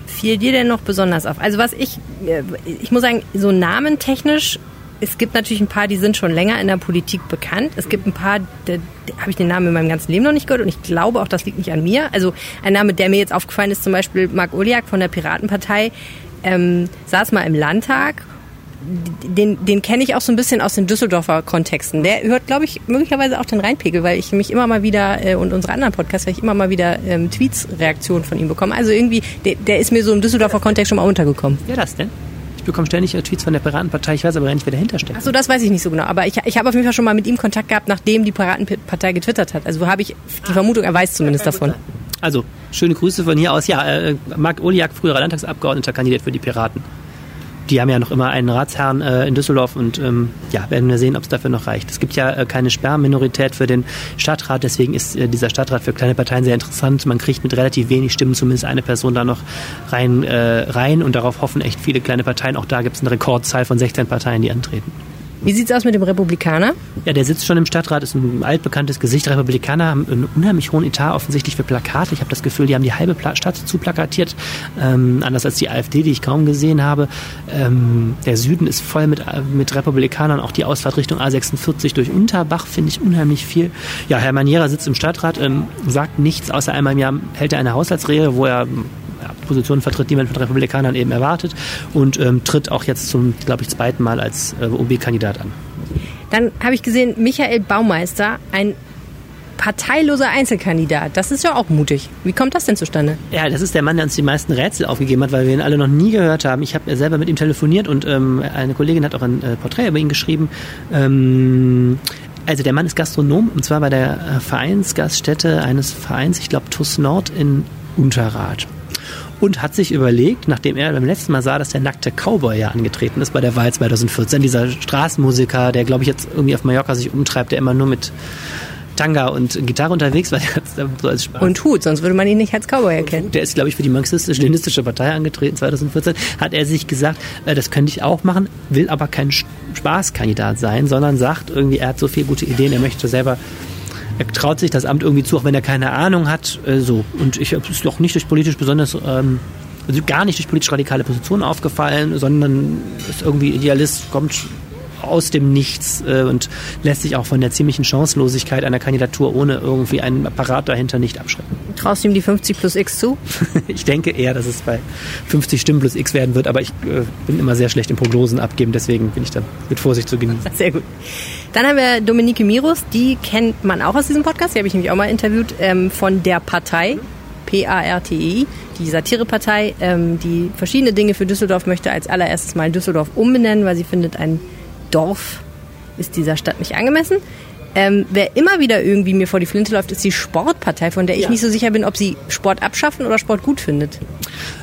fiel dir denn noch besonders auf? Also was ich, äh, ich muss sagen, so namentechnisch, es gibt natürlich ein paar, die sind schon länger in der Politik bekannt. Es gibt ein paar, da, habe ich den Namen in meinem ganzen Leben noch nicht gehört und ich glaube auch, das liegt nicht an mir. Also ein Name, der mir jetzt aufgefallen ist, zum Beispiel Marc Uliak von der Piratenpartei, ähm, saß mal im Landtag den, den kenne ich auch so ein bisschen aus den Düsseldorfer Kontexten. Der hört, glaube ich, möglicherweise auch den Rheinpegel, weil ich mich immer mal wieder äh, und unsere anderen Podcasts, weil ich immer mal wieder ähm, Tweets, Reaktionen von ihm bekomme. Also irgendwie, der, der ist mir so im Düsseldorfer Kontext schon mal untergekommen. Wer das denn? Ich bekomme ständig Tweets von der Piratenpartei, ich weiß aber gar nicht, wer dahinter steckt. Achso, das weiß ich nicht so genau. Aber ich, ich habe auf jeden Fall schon mal mit ihm Kontakt gehabt, nachdem die Piratenpartei getwittert hat. Also habe ich die Vermutung, er weiß zumindest davon. Also, schöne Grüße von hier aus. Ja, äh, Marc Oliak, früherer Landtagsabgeordneter, kandidiert für die Piraten die haben ja noch immer einen Ratsherrn äh, in Düsseldorf und ähm, ja, werden wir sehen, ob es dafür noch reicht. Es gibt ja äh, keine Sperrminorität für den Stadtrat, deswegen ist äh, dieser Stadtrat für kleine Parteien sehr interessant. Man kriegt mit relativ wenig Stimmen zumindest eine Person da noch rein, äh, rein und darauf hoffen echt viele kleine Parteien. Auch da gibt es eine Rekordzahl von 16 Parteien, die antreten. Wie sieht es aus mit dem Republikaner? Ja, der sitzt schon im Stadtrat, ist ein altbekanntes Gesicht. Republikaner haben einen unheimlich hohen Etat offensichtlich für Plakate. Ich habe das Gefühl, die haben die halbe Stadt zuplakatiert, ähm, anders als die AfD, die ich kaum gesehen habe. Ähm, der Süden ist voll mit, mit Republikanern, auch die Ausfahrt Richtung A46 durch Unterbach finde ich unheimlich viel. Ja, Herr Maniera sitzt im Stadtrat, ähm, sagt nichts, außer einmal im Jahr hält er eine Haushaltsrede, wo er Positionen vertritt, die man von Republikanern eben erwartet und ähm, tritt auch jetzt zum, glaube ich, zweiten Mal als äh, OB-Kandidat an. Dann habe ich gesehen, Michael Baumeister, ein parteiloser Einzelkandidat. Das ist ja auch mutig. Wie kommt das denn zustande? Ja, das ist der Mann, der uns die meisten Rätsel aufgegeben hat, weil wir ihn alle noch nie gehört haben. Ich habe selber mit ihm telefoniert und ähm, eine Kollegin hat auch ein äh, Porträt über ihn geschrieben. Ähm, also der Mann ist Gastronom und zwar bei der äh, Vereinsgaststätte eines Vereins, ich glaube TUS Nord in Unterrad und hat sich überlegt, nachdem er beim letzten Mal sah, dass der nackte Cowboy ja angetreten ist bei der Wahl 2014, dieser Straßenmusiker, der glaube ich jetzt irgendwie auf Mallorca sich umtreibt, der immer nur mit Tanga und Gitarre unterwegs war. So als Spaß. Und Hut, sonst würde man ihn nicht als Cowboy erkennen. Der ist, glaube ich, für die marxistisch-leninistische Partei angetreten 2014. Hat er sich gesagt, äh, das könnte ich auch machen, will aber kein Spaßkandidat sein, sondern sagt irgendwie, er hat so viele gute Ideen, er möchte selber er traut sich das Amt irgendwie zu, auch wenn er keine Ahnung hat. Äh, so. Und ich ist doch nicht durch politisch besonders, ähm, also gar nicht durch politisch radikale Positionen aufgefallen, sondern ist irgendwie Idealist, kommt aus dem Nichts äh, und lässt sich auch von der ziemlichen Chancenlosigkeit einer Kandidatur ohne irgendwie einen Apparat dahinter nicht abschrecken. Traust du ihm die 50 plus X zu? ich denke eher, dass es bei 50 Stimmen plus X werden wird, aber ich äh, bin immer sehr schlecht in Prognosen abgeben, deswegen bin ich da mit Vorsicht zu genießen. Sehr gut. Dann haben wir Dominique Mirus, die kennt man auch aus diesem Podcast, die habe ich nämlich auch mal interviewt, ähm, von der Partei, P-A-R-T-E, die Satirepartei, ähm, die verschiedene Dinge für Düsseldorf möchte als allererstes mal Düsseldorf umbenennen, weil sie findet, ein Dorf ist dieser Stadt nicht angemessen. Ähm, wer immer wieder irgendwie mir vor die Flinte läuft, ist die Sportpartei, von der ich ja. nicht so sicher bin, ob sie Sport abschaffen oder Sport gut findet.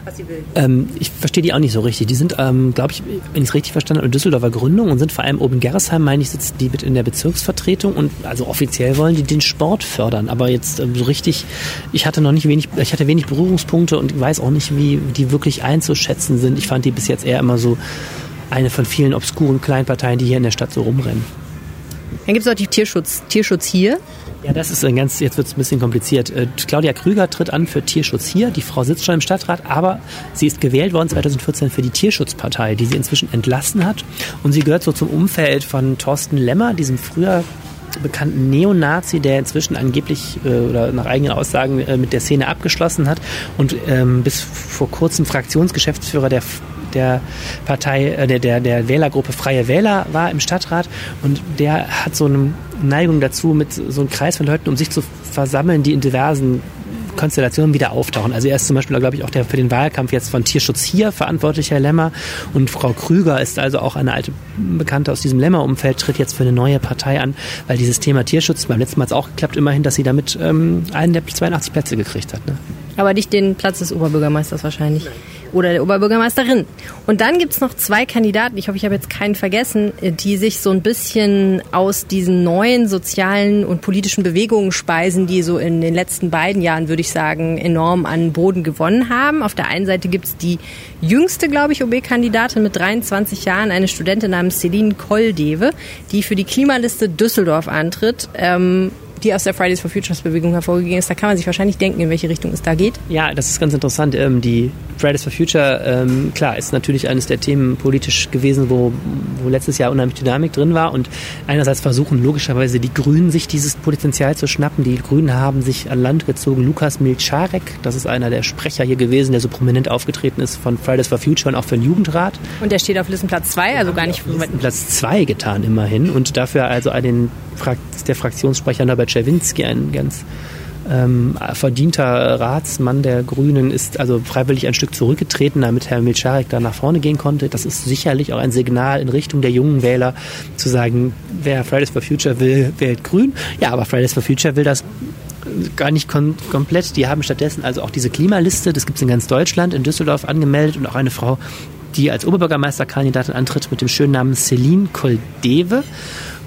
Was sie will. Ähm, ich verstehe die auch nicht so richtig. Die sind, ähm, glaube ich, wenn ich es richtig verstanden habe, in Düsseldorfer Gründung und sind vor allem oben in Gerresheim, meine ich, sitzen die mit in der Bezirksvertretung und also offiziell wollen die den Sport fördern. Aber jetzt ähm, so richtig, ich hatte noch nicht wenig, ich hatte wenig Berührungspunkte und weiß auch nicht, wie die wirklich einzuschätzen sind. Ich fand die bis jetzt eher immer so eine von vielen obskuren Kleinparteien, die hier in der Stadt so rumrennen. Dann gibt es auch die Tierschutz, Tierschutz hier. Ja, das ist ein ganz, jetzt wird es ein bisschen kompliziert. Äh, Claudia Krüger tritt an für Tierschutz hier. Die Frau sitzt schon im Stadtrat, aber sie ist gewählt worden 2014 für die Tierschutzpartei, die sie inzwischen entlassen hat. Und sie gehört so zum Umfeld von Thorsten Lemmer, diesem früher bekannten Neonazi, der inzwischen angeblich äh, oder nach eigenen Aussagen äh, mit der Szene abgeschlossen hat und ähm, bis vor kurzem Fraktionsgeschäftsführer der der Partei, äh, der, der, der Wählergruppe Freie Wähler war im Stadtrat und der hat so eine Neigung dazu, mit so einem Kreis von Leuten um sich zu versammeln, die in diversen Konstellationen wieder auftauchen. Also er ist zum Beispiel, glaube ich, auch der für den Wahlkampf jetzt von Tierschutz hier verantwortlich, Herr Lemmer. Und Frau Krüger ist also auch eine alte Bekannte aus diesem Lemmer-Umfeld, tritt jetzt für eine neue Partei an, weil dieses Thema Tierschutz beim letzten Mal hat es auch geklappt, immerhin, dass sie damit ähm, einen der 82 Plätze gekriegt hat. Ne? Aber nicht den Platz des Oberbürgermeisters wahrscheinlich. Nein oder der Oberbürgermeisterin. Und dann gibt es noch zwei Kandidaten, ich hoffe, ich habe jetzt keinen vergessen, die sich so ein bisschen aus diesen neuen sozialen und politischen Bewegungen speisen, die so in den letzten beiden Jahren, würde ich sagen, enorm an Boden gewonnen haben. Auf der einen Seite gibt es die jüngste, glaube ich, OB-Kandidatin mit 23 Jahren, eine Studentin namens Celine Koldewe, die für die Klimaliste Düsseldorf antritt. Ähm, die aus der Fridays for Futures Bewegung hervorgegangen ist. Da kann man sich wahrscheinlich denken, in welche Richtung es da geht. Ja, das ist ganz interessant. Ähm, die Fridays for Future, ähm, klar, ist natürlich eines der Themen politisch gewesen, wo, wo letztes Jahr unheimlich Dynamik drin war. Und einerseits versuchen logischerweise die Grünen, sich dieses Potenzial zu schnappen. Die Grünen haben sich an Land gezogen. Lukas Milcharek, das ist einer der Sprecher hier gewesen, der so prominent aufgetreten ist von Fridays for Future und auch für den Jugendrat. Und der steht auf Listenplatz 2, also gar nicht... Listenplatz 2 getan immerhin und dafür also den, der Fraktionssprecher Norbert Czerwinski, ein ganz ähm, verdienter Ratsmann der Grünen, ist also freiwillig ein Stück zurückgetreten, damit Herr Milcharek da nach vorne gehen konnte. Das ist sicherlich auch ein Signal in Richtung der jungen Wähler, zu sagen, wer Fridays for Future will, wählt Grün. Ja, aber Fridays for Future will das gar nicht kom komplett. Die haben stattdessen also auch diese Klimaliste, das gibt es in ganz Deutschland, in Düsseldorf angemeldet und auch eine Frau, die als Oberbürgermeisterkandidatin antritt mit dem schönen Namen Celine Koldeve.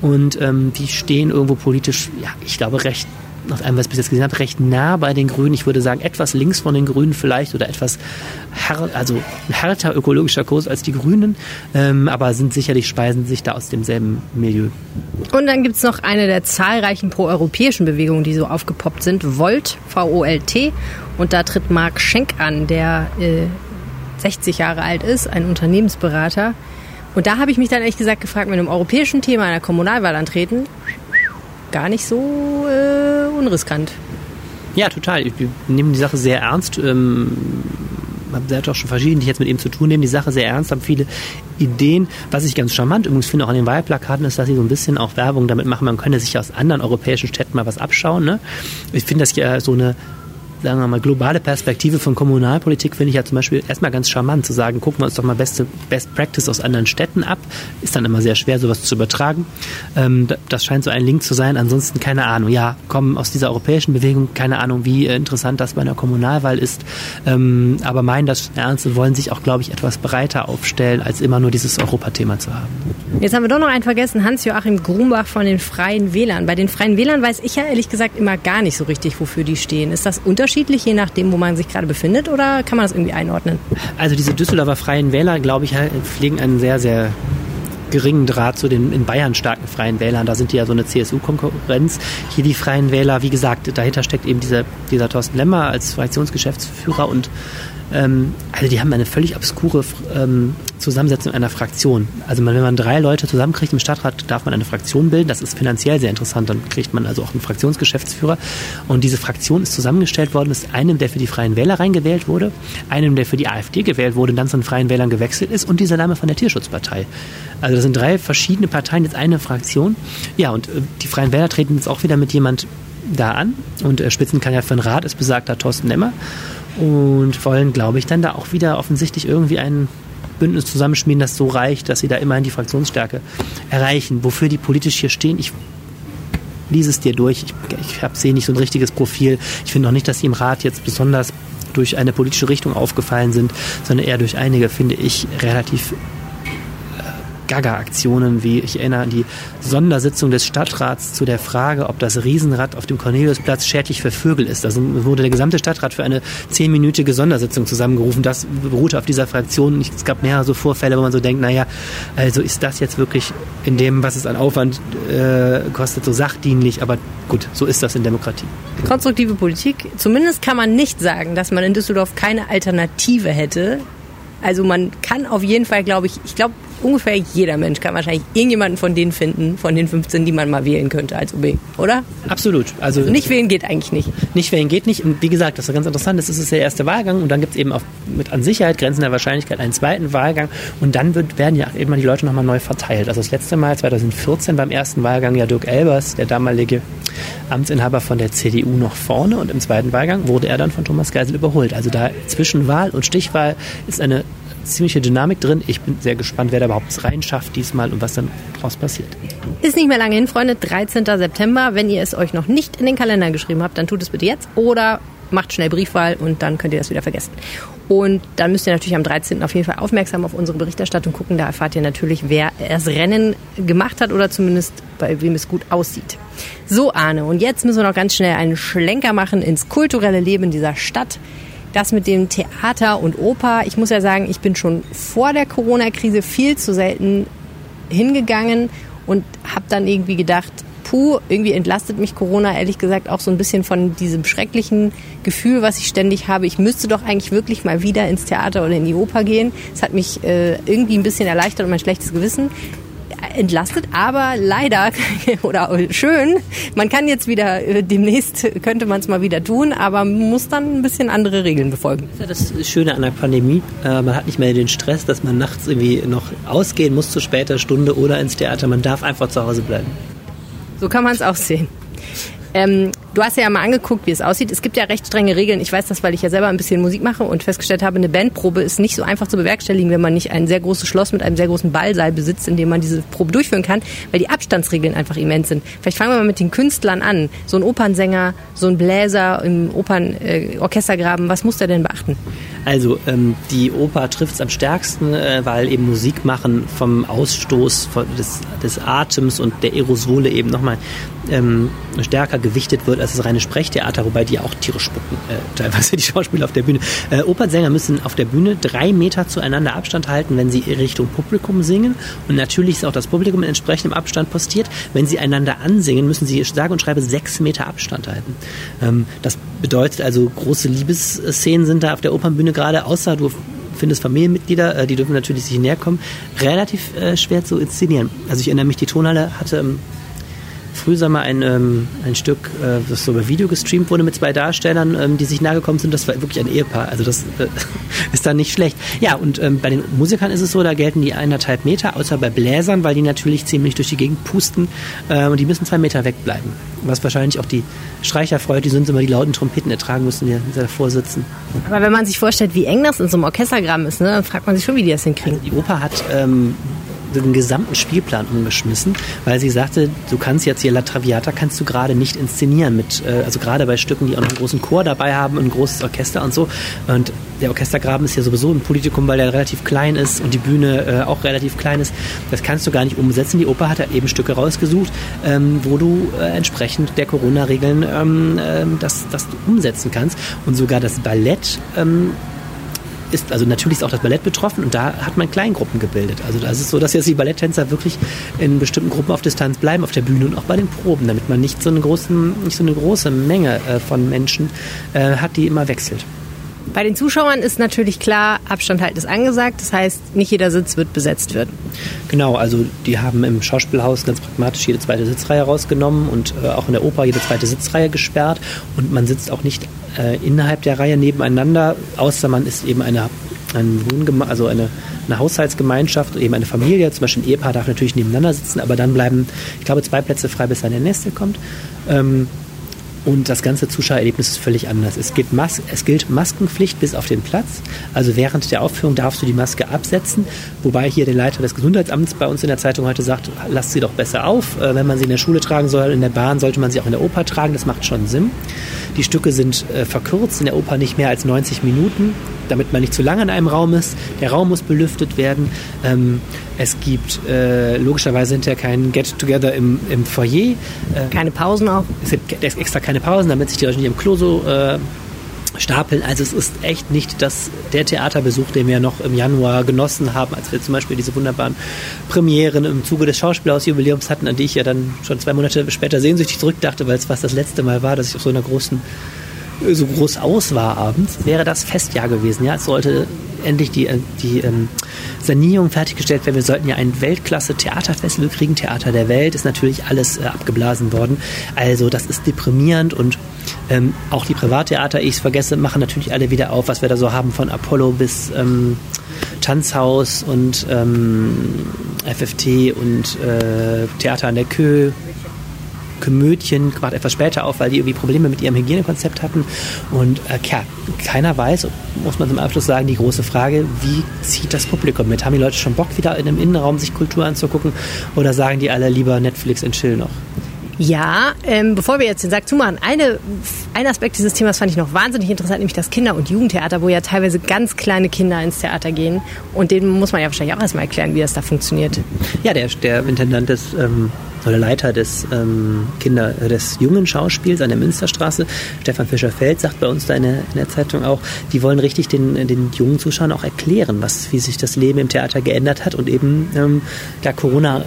Und ähm, die stehen irgendwo politisch, ja, ich glaube, recht nach allem, was ich bis jetzt gesehen habe, recht nah bei den Grünen. Ich würde sagen, etwas links von den Grünen vielleicht oder etwas har also härter ökologischer Kurs als die Grünen, ähm, aber sind sicherlich, speisen sich da aus demselben Milieu. Und dann gibt es noch eine der zahlreichen proeuropäischen Bewegungen, die so aufgepoppt sind, Volt, V-O-L-T. Und da tritt Marc Schenk an, der äh, 60 Jahre alt ist, ein Unternehmensberater. Und da habe ich mich dann ehrlich gesagt gefragt, mit einem europäischen Thema einer Kommunalwahl antreten, gar nicht so äh, unriskant. Ja, total. Wir nehmen die Sache sehr ernst. Ähm, habe selbst auch schon verschiedene, die jetzt mit ihm zu tun nehmen, die Sache sehr ernst, haben viele Ideen. Was ich ganz charmant übrigens finde, auch an den Wahlplakaten, ist, dass sie so ein bisschen auch Werbung damit machen. Man könnte sich aus anderen europäischen Städten mal was abschauen. Ne? Ich finde das ja so eine sagen wir mal, globale Perspektive von Kommunalpolitik finde ich ja zum Beispiel erstmal ganz charmant, zu sagen, gucken wir uns doch mal beste, Best Practice aus anderen Städten ab. Ist dann immer sehr schwer, sowas zu übertragen. Ähm, das scheint so ein Link zu sein. Ansonsten keine Ahnung. Ja, kommen aus dieser europäischen Bewegung, keine Ahnung, wie äh, interessant das bei einer Kommunalwahl ist. Ähm, aber meinen das ernst und wollen sich auch, glaube ich, etwas breiter aufstellen, als immer nur dieses Europathema zu haben. Jetzt haben wir doch noch einen vergessen, Hans-Joachim Grumbach von den Freien Wählern. Bei den Freien Wählern weiß ich ja ehrlich gesagt immer gar nicht so richtig, wofür die stehen. Ist das unterschiedlich? Unterschiedlich, je nachdem, wo man sich gerade befindet, oder kann man das irgendwie einordnen? Also diese Düsseldorfer Freien Wähler, glaube ich, pflegen einen sehr, sehr geringen Draht zu den in Bayern starken Freien Wählern. Da sind die ja so eine CSU-Konkurrenz. Hier die Freien Wähler, wie gesagt, dahinter steckt eben dieser, dieser Thorsten Lemmer als Fraktionsgeschäftsführer und ähm, also die haben eine völlig obskure ähm, Zusammensetzung einer Fraktion. Also wenn man drei Leute zusammenkriegt im Stadtrat, darf man eine Fraktion bilden. Das ist finanziell sehr interessant. Dann kriegt man also auch einen Fraktionsgeschäftsführer. Und diese Fraktion ist zusammengestellt worden aus einem, der für die Freien Wähler reingewählt wurde, einem, der für die AfD gewählt wurde und dann zu den Freien Wählern gewechselt ist und dieser Name von der Tierschutzpartei. Also das sind drei verschiedene Parteien, jetzt eine Fraktion. Ja, und äh, die Freien Wähler treten jetzt auch wieder mit jemand da an. Und äh, Spitzenkandidat für den Rat ist besagter Thorsten Nemmer und wollen, glaube ich, dann da auch wieder offensichtlich irgendwie ein Bündnis zusammenschmieden, das so reicht, dass sie da immerhin die Fraktionsstärke erreichen. Wofür die politisch hier stehen, ich lese es dir durch. Ich, ich sehe nicht so ein richtiges Profil. Ich finde auch nicht, dass sie im Rat jetzt besonders durch eine politische Richtung aufgefallen sind, sondern eher durch einige, finde ich, relativ Gaga-Aktionen, wie ich erinnere an die Sondersitzung des Stadtrats zu der Frage, ob das Riesenrad auf dem Corneliusplatz schädlich für Vögel ist. Da wurde der gesamte Stadtrat für eine zehnminütige Sondersitzung zusammengerufen. Das beruhte auf dieser Fraktion. Es gab mehrere so Vorfälle, wo man so denkt, naja, also ist das jetzt wirklich in dem, was es an Aufwand äh, kostet, so sachdienlich. Aber gut, so ist das in Demokratie. Konstruktive Politik. Zumindest kann man nicht sagen, dass man in Düsseldorf keine Alternative hätte. Also man kann auf jeden Fall, glaube ich, ich glaube, ungefähr jeder Mensch kann wahrscheinlich irgendjemanden von denen finden, von den 15, die man mal wählen könnte als OB, oder? Absolut. Also, also nicht wählen geht eigentlich nicht. Nicht wählen geht nicht. Und wie gesagt, das ist ganz interessant. Das ist der erste Wahlgang und dann gibt es eben auch mit an Sicherheit Grenzen der Wahrscheinlichkeit einen zweiten Wahlgang und dann wird, werden ja eben die Leute nochmal neu verteilt. Also das letzte Mal 2014 beim ersten Wahlgang ja Dirk Elbers, der damalige Amtsinhaber von der CDU noch vorne und im zweiten Wahlgang wurde er dann von Thomas Geisel überholt. Also da zwischen Wahl und Stichwahl ist eine ziemliche Dynamik drin. Ich bin sehr gespannt, wer da überhaupt reinschafft diesmal und was dann daraus passiert. Ist nicht mehr lange hin, Freunde. 13. September. Wenn ihr es euch noch nicht in den Kalender geschrieben habt, dann tut es bitte jetzt oder macht schnell Briefwahl und dann könnt ihr das wieder vergessen. Und dann müsst ihr natürlich am 13. auf jeden Fall aufmerksam auf unsere Berichterstattung gucken. Da erfahrt ihr natürlich, wer das Rennen gemacht hat oder zumindest bei wem es gut aussieht. So, Arne, und jetzt müssen wir noch ganz schnell einen Schlenker machen ins kulturelle Leben dieser Stadt das mit dem Theater und Oper. Ich muss ja sagen, ich bin schon vor der Corona-Krise viel zu selten hingegangen und habe dann irgendwie gedacht, puh, irgendwie entlastet mich Corona ehrlich gesagt auch so ein bisschen von diesem schrecklichen Gefühl, was ich ständig habe. Ich müsste doch eigentlich wirklich mal wieder ins Theater oder in die Oper gehen. Es hat mich äh, irgendwie ein bisschen erleichtert und mein schlechtes Gewissen entlastet, aber leider oder schön, man kann jetzt wieder äh, demnächst könnte man es mal wieder tun, aber muss dann ein bisschen andere Regeln befolgen. Das ist das Schöne an der Pandemie. Äh, man hat nicht mehr den Stress, dass man nachts irgendwie noch ausgehen muss zu später Stunde oder ins Theater. Man darf einfach zu Hause bleiben. So kann man es auch sehen. Ähm, du hast ja mal angeguckt, wie es aussieht. Es gibt ja recht strenge Regeln. Ich weiß das, weil ich ja selber ein bisschen Musik mache und festgestellt habe, eine Bandprobe ist nicht so einfach zu bewerkstelligen, wenn man nicht ein sehr großes Schloss mit einem sehr großen Ballsaal besitzt, in dem man diese Probe durchführen kann, weil die Abstandsregeln einfach immens sind. Vielleicht fangen wir mal mit den Künstlern an. So ein Opernsänger, so ein Bläser im Opernorchestergraben, äh, was muss der denn beachten? Also ähm, die Oper trifft es am stärksten, äh, weil eben Musik machen vom Ausstoß von, des, des Atems und der Aerosole eben nochmal ähm, stärker gewichtet wird als das reine Sprechtheater, wobei die auch Tiere spucken, äh, teilweise die Schauspieler auf der Bühne. Äh, Opernsänger müssen auf der Bühne drei Meter zueinander Abstand halten, wenn sie Richtung Publikum singen. Und natürlich ist auch das Publikum in entsprechendem Abstand postiert. Wenn sie einander ansingen, müssen sie sage und schreibe sechs Meter Abstand halten. Ähm, das bedeutet also, große Liebesszenen sind da auf der Opernbühne gerade, außer du findest Familienmitglieder, äh, die dürfen natürlich sich näher kommen, relativ äh, schwer zu inszenieren. Also ich erinnere mich, die Tonhalle hatte Frühsommer ein, ähm, ein Stück, äh, das so über Video gestreamt wurde mit zwei Darstellern, ähm, die sich nahe gekommen sind. Das war wirklich ein Ehepaar. Also das äh, ist dann nicht schlecht. Ja, und ähm, bei den Musikern ist es so, da gelten die eineinhalb Meter, außer bei Bläsern, weil die natürlich ziemlich durch die Gegend pusten äh, und die müssen zwei Meter wegbleiben. Was wahrscheinlich auch die Streicher freut, die sind immer die lauten Trompeten ertragen müssen, die davor sitzen. Aber wenn man sich vorstellt, wie eng das in so einem Orchestergramm ist, ne, dann fragt man sich schon, wie die das hinkriegen. Also die Oper hat ähm, den gesamten Spielplan umgeschmissen, weil sie sagte, du kannst jetzt hier La Traviata kannst du gerade nicht inszenieren mit, äh, also gerade bei Stücken, die auch noch einen großen Chor dabei haben, ein großes Orchester und so. Und der Orchestergraben ist ja sowieso ein Politikum, weil der relativ klein ist und die Bühne äh, auch relativ klein ist. Das kannst du gar nicht umsetzen. Die Oper hat ja eben Stücke rausgesucht, ähm, wo du äh, entsprechend der Corona-Regeln ähm, ähm, das, das umsetzen kannst. Und sogar das Ballett ist, also natürlich ist auch das Ballett betroffen und da hat man Kleingruppen gebildet. Also da ist es so, dass jetzt die Balletttänzer wirklich in bestimmten Gruppen auf Distanz bleiben auf der Bühne und auch bei den Proben, damit man nicht so eine, großen, nicht so eine große Menge äh, von Menschen äh, hat, die immer wechselt. Bei den Zuschauern ist natürlich klar, Abstand halten ist angesagt. Das heißt, nicht jeder Sitz wird besetzt werden. Genau, also die haben im Schauspielhaus ganz pragmatisch jede zweite Sitzreihe rausgenommen und äh, auch in der Oper jede zweite Sitzreihe gesperrt. Und man sitzt auch nicht äh, innerhalb der Reihe nebeneinander, außer man ist eben eine, ein Wohngeme also eine, eine Haushaltsgemeinschaft, eben eine Familie. Zum Beispiel ein Ehepaar darf natürlich nebeneinander sitzen, aber dann bleiben, ich glaube, zwei Plätze frei, bis eine Nächste kommt. Ähm, und das ganze Zuschauererlebnis ist völlig anders. Es, gilt, Mas es gilt Maskenpflicht bis auf den Platz. Also während der Aufführung darfst du die Maske absetzen. Wobei hier der Leiter des Gesundheitsamts bei uns in der Zeitung heute sagt, lasst sie doch besser auf. Äh, wenn man sie in der Schule tragen soll, in der Bahn, sollte man sie auch in der Oper tragen. Das macht schon Sinn. Die Stücke sind äh, verkürzt, in der Oper nicht mehr als 90 Minuten, damit man nicht zu lange in einem Raum ist. Der Raum muss belüftet werden. Ähm, es gibt äh, logischerweise hinterher kein Get-Together im, im Foyer. Äh, keine Pausen auch? Es gibt extra keine Pausen, damit sich die Leute nicht im Klo so äh, stapeln. Also es ist echt nicht das, der Theaterbesuch, den wir noch im Januar genossen haben, als wir zum Beispiel diese wunderbaren Premieren im Zuge des Schauspielhausjubiläums hatten, an die ich ja dann schon zwei Monate später sehnsüchtig zurückdachte, weil es fast das letzte Mal war, dass ich auf so einer großen so groß aus war abends, wäre das Festjahr gewesen. Ja, es sollte endlich die, äh, die ähm, Sanierung fertiggestellt werden. Wir sollten ja ein Weltklasse-Theaterfestival kriegen. Theater der Welt ist natürlich alles äh, abgeblasen worden. Also das ist deprimierend und ähm, auch die Privattheater, ich vergesse, machen natürlich alle wieder auf, was wir da so haben, von Apollo bis ähm, Tanzhaus und ähm, FFT und äh, Theater an der Kö. Komödien gerade etwas später auf, weil die irgendwie Probleme mit ihrem Hygienekonzept hatten. Und äh, ja, keiner weiß, muss man zum Abschluss sagen, die große Frage, wie zieht das Publikum mit? Haben die Leute schon Bock, wieder in einem Innenraum sich Kultur anzugucken? Oder sagen die alle lieber Netflix und Chill noch? Ja, ähm, bevor wir jetzt den Sack zumachen, eine, ein Aspekt dieses Themas fand ich noch wahnsinnig interessant, nämlich das Kinder- und Jugendtheater, wo ja teilweise ganz kleine Kinder ins Theater gehen. Und denen muss man ja wahrscheinlich auch erstmal erklären, wie das da funktioniert. Ja, der, der Intendant des ähm, oder Leiter des ähm, Kinder des jungen Schauspiels an der Münsterstraße, Stefan Fischer-Feld, sagt bei uns da in der, in der, Zeitung auch, die wollen richtig den, den jungen Zuschauern auch erklären, was, wie sich das Leben im Theater geändert hat und eben ähm, da Corona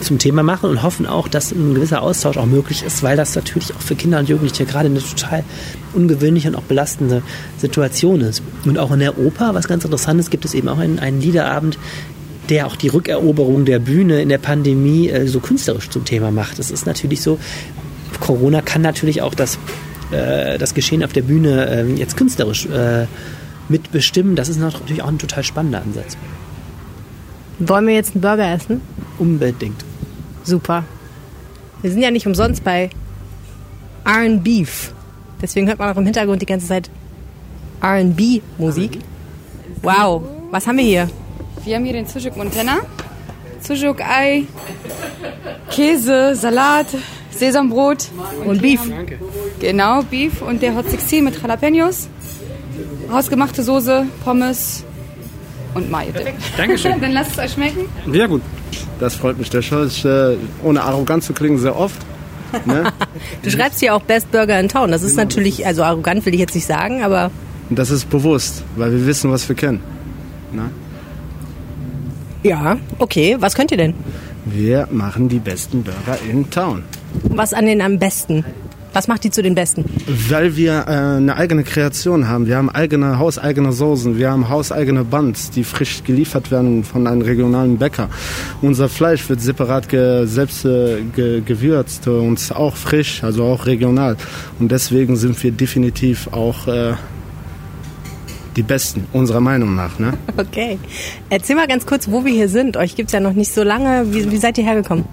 zum Thema machen und hoffen auch, dass ein gewisser Austausch auch möglich ist, weil das natürlich auch für Kinder und Jugendliche gerade eine total ungewöhnliche und auch belastende Situation ist. Und auch in der Oper, was ganz interessant ist, gibt es eben auch einen, einen Liederabend, der auch die Rückeroberung der Bühne in der Pandemie äh, so künstlerisch zum Thema macht. Das ist natürlich so, Corona kann natürlich auch das, äh, das Geschehen auf der Bühne äh, jetzt künstlerisch äh, mitbestimmen. Das ist natürlich auch ein total spannender Ansatz. Wollen wir jetzt einen Burger essen? Unbedingt. Super. Wir sind ja nicht umsonst bei Iron Beef. Deswegen hört man auch im Hintergrund die ganze Zeit RB-Musik. Wow, was haben wir hier? Wir haben hier den Sujuk Montana, Sujuk Ei, Käse, Salat, Sesambrot und Beef. Genau, Beef und der Hot 16 mit Jalapenos, hausgemachte Soße, Pommes und Mayo. Dankeschön. Dann lasst es euch schmecken. Ja gut, das freut mich. Der Show ist, äh, ohne arrogant zu klingen, sehr oft. Ne? du schreibst hier auch Best Burger in Town. Das ist natürlich, also arrogant will ich jetzt nicht sagen, aber... Das ist bewusst, weil wir wissen, was wir können. Ne? Ja, okay. Was könnt ihr denn? Wir machen die besten Burger in Town. Was an den am besten? Was macht die zu den besten? Weil wir äh, eine eigene Kreation haben. Wir haben eigene hauseigene Soßen, wir haben hauseigene Buns, die frisch geliefert werden von einem regionalen Bäcker. Unser Fleisch wird separat ge selbst äh, ge gewürzt und auch frisch, also auch regional. Und deswegen sind wir definitiv auch äh, die Besten, unserer Meinung nach. Ne? Okay. Erzähl mal ganz kurz, wo wir hier sind. Euch gibt es ja noch nicht so lange. Wie, wie seid ihr hergekommen?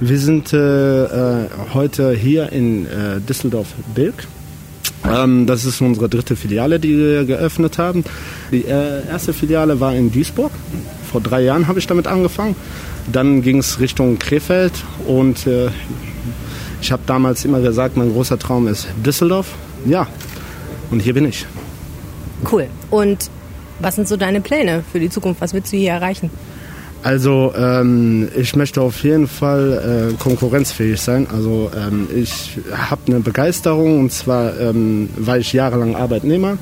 Wir sind äh, äh, heute hier in äh, Düsseldorf-Bilk. Ähm, das ist unsere dritte Filiale, die wir geöffnet haben. Die äh, erste Filiale war in Duisburg. Vor drei Jahren habe ich damit angefangen. Dann ging es Richtung Krefeld und äh, ich habe damals immer gesagt, mein großer Traum ist Düsseldorf. Ja, und hier bin ich. Cool. Und was sind so deine Pläne für die Zukunft? Was willst du hier erreichen? Also ähm, ich möchte auf jeden Fall äh, konkurrenzfähig sein. Also ähm, ich habe eine Begeisterung und zwar ähm, war ich jahrelang Arbeitnehmer.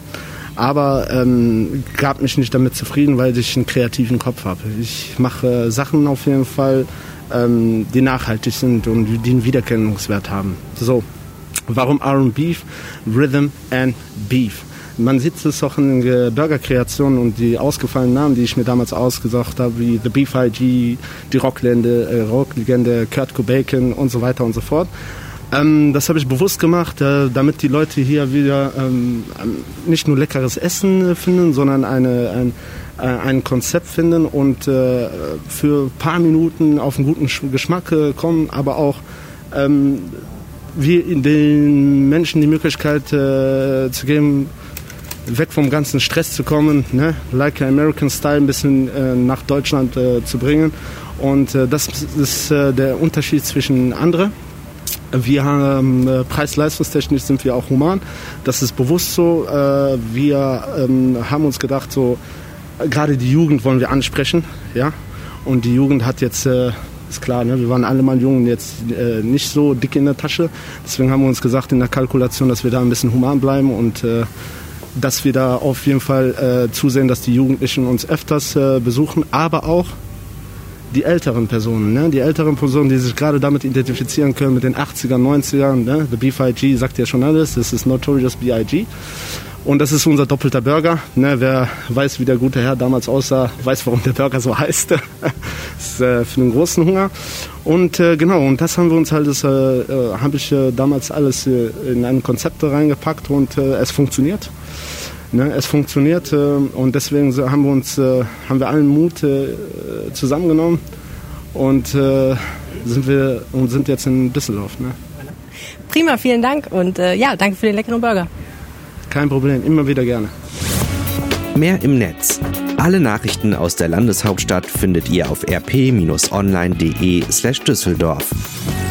aber ähm, gab mich nicht damit zufrieden, weil ich einen kreativen Kopf habe. Ich mache Sachen auf jeden Fall, ähm, die nachhaltig sind und die einen Wiedererkennungswert haben. So, warum R&B? Rhythm and Beef. Man sieht es auch in Burgerkreationen und die ausgefallenen Namen, die ich mir damals ausgesucht habe, wie The Beef IG, die Rocklegende, äh, Rocklegende Kurt Cobain und so weiter und so fort. Ähm, das habe ich bewusst gemacht, äh, damit die Leute hier wieder ähm, nicht nur leckeres Essen äh, finden, sondern eine, ein, äh, ein Konzept finden und äh, für ein paar Minuten auf einen guten Geschmack äh, kommen, aber auch ähm, wir den Menschen die Möglichkeit äh, zu geben, weg vom ganzen Stress zu kommen, ne? like American Style ein bisschen nach Deutschland zu bringen. Und das ist der Unterschied zwischen anderen wir haben äh, preis-leistungstechnisch sind wir auch human. Das ist bewusst so. Äh, wir ähm, haben uns gedacht, so gerade die Jugend wollen wir ansprechen, ja. Und die Jugend hat jetzt äh, ist klar, ne? wir waren alle mal jung, jetzt äh, nicht so dick in der Tasche. Deswegen haben wir uns gesagt in der Kalkulation, dass wir da ein bisschen human bleiben und äh, dass wir da auf jeden Fall äh, zusehen, dass die Jugendlichen uns öfters äh, besuchen, aber auch die älteren Personen, ne? die älteren Personen, die sich gerade damit identifizieren können mit den 80ern, 90ern. Ne? The BFIG sagt ja schon alles, das ist Notorious B.I.G. Und das ist unser doppelter Burger. Ne? Wer weiß, wie der gute Herr damals aussah, weiß, warum der Burger so heißt. das ist äh, für den großen Hunger. Und äh, genau, und das haben wir uns halt, das äh, äh habe ich äh, damals alles äh, in ein Konzept reingepackt und es funktioniert. Ne, es funktioniert äh, und deswegen haben wir uns, äh, haben wir allen Mut äh, zusammengenommen und äh, sind wir und sind jetzt in Düsseldorf. Ne? Prima, vielen Dank und äh, ja, danke für den leckeren Burger. Kein Problem, immer wieder gerne. Mehr im Netz. Alle Nachrichten aus der Landeshauptstadt findet ihr auf rp-online.de/düsseldorf. slash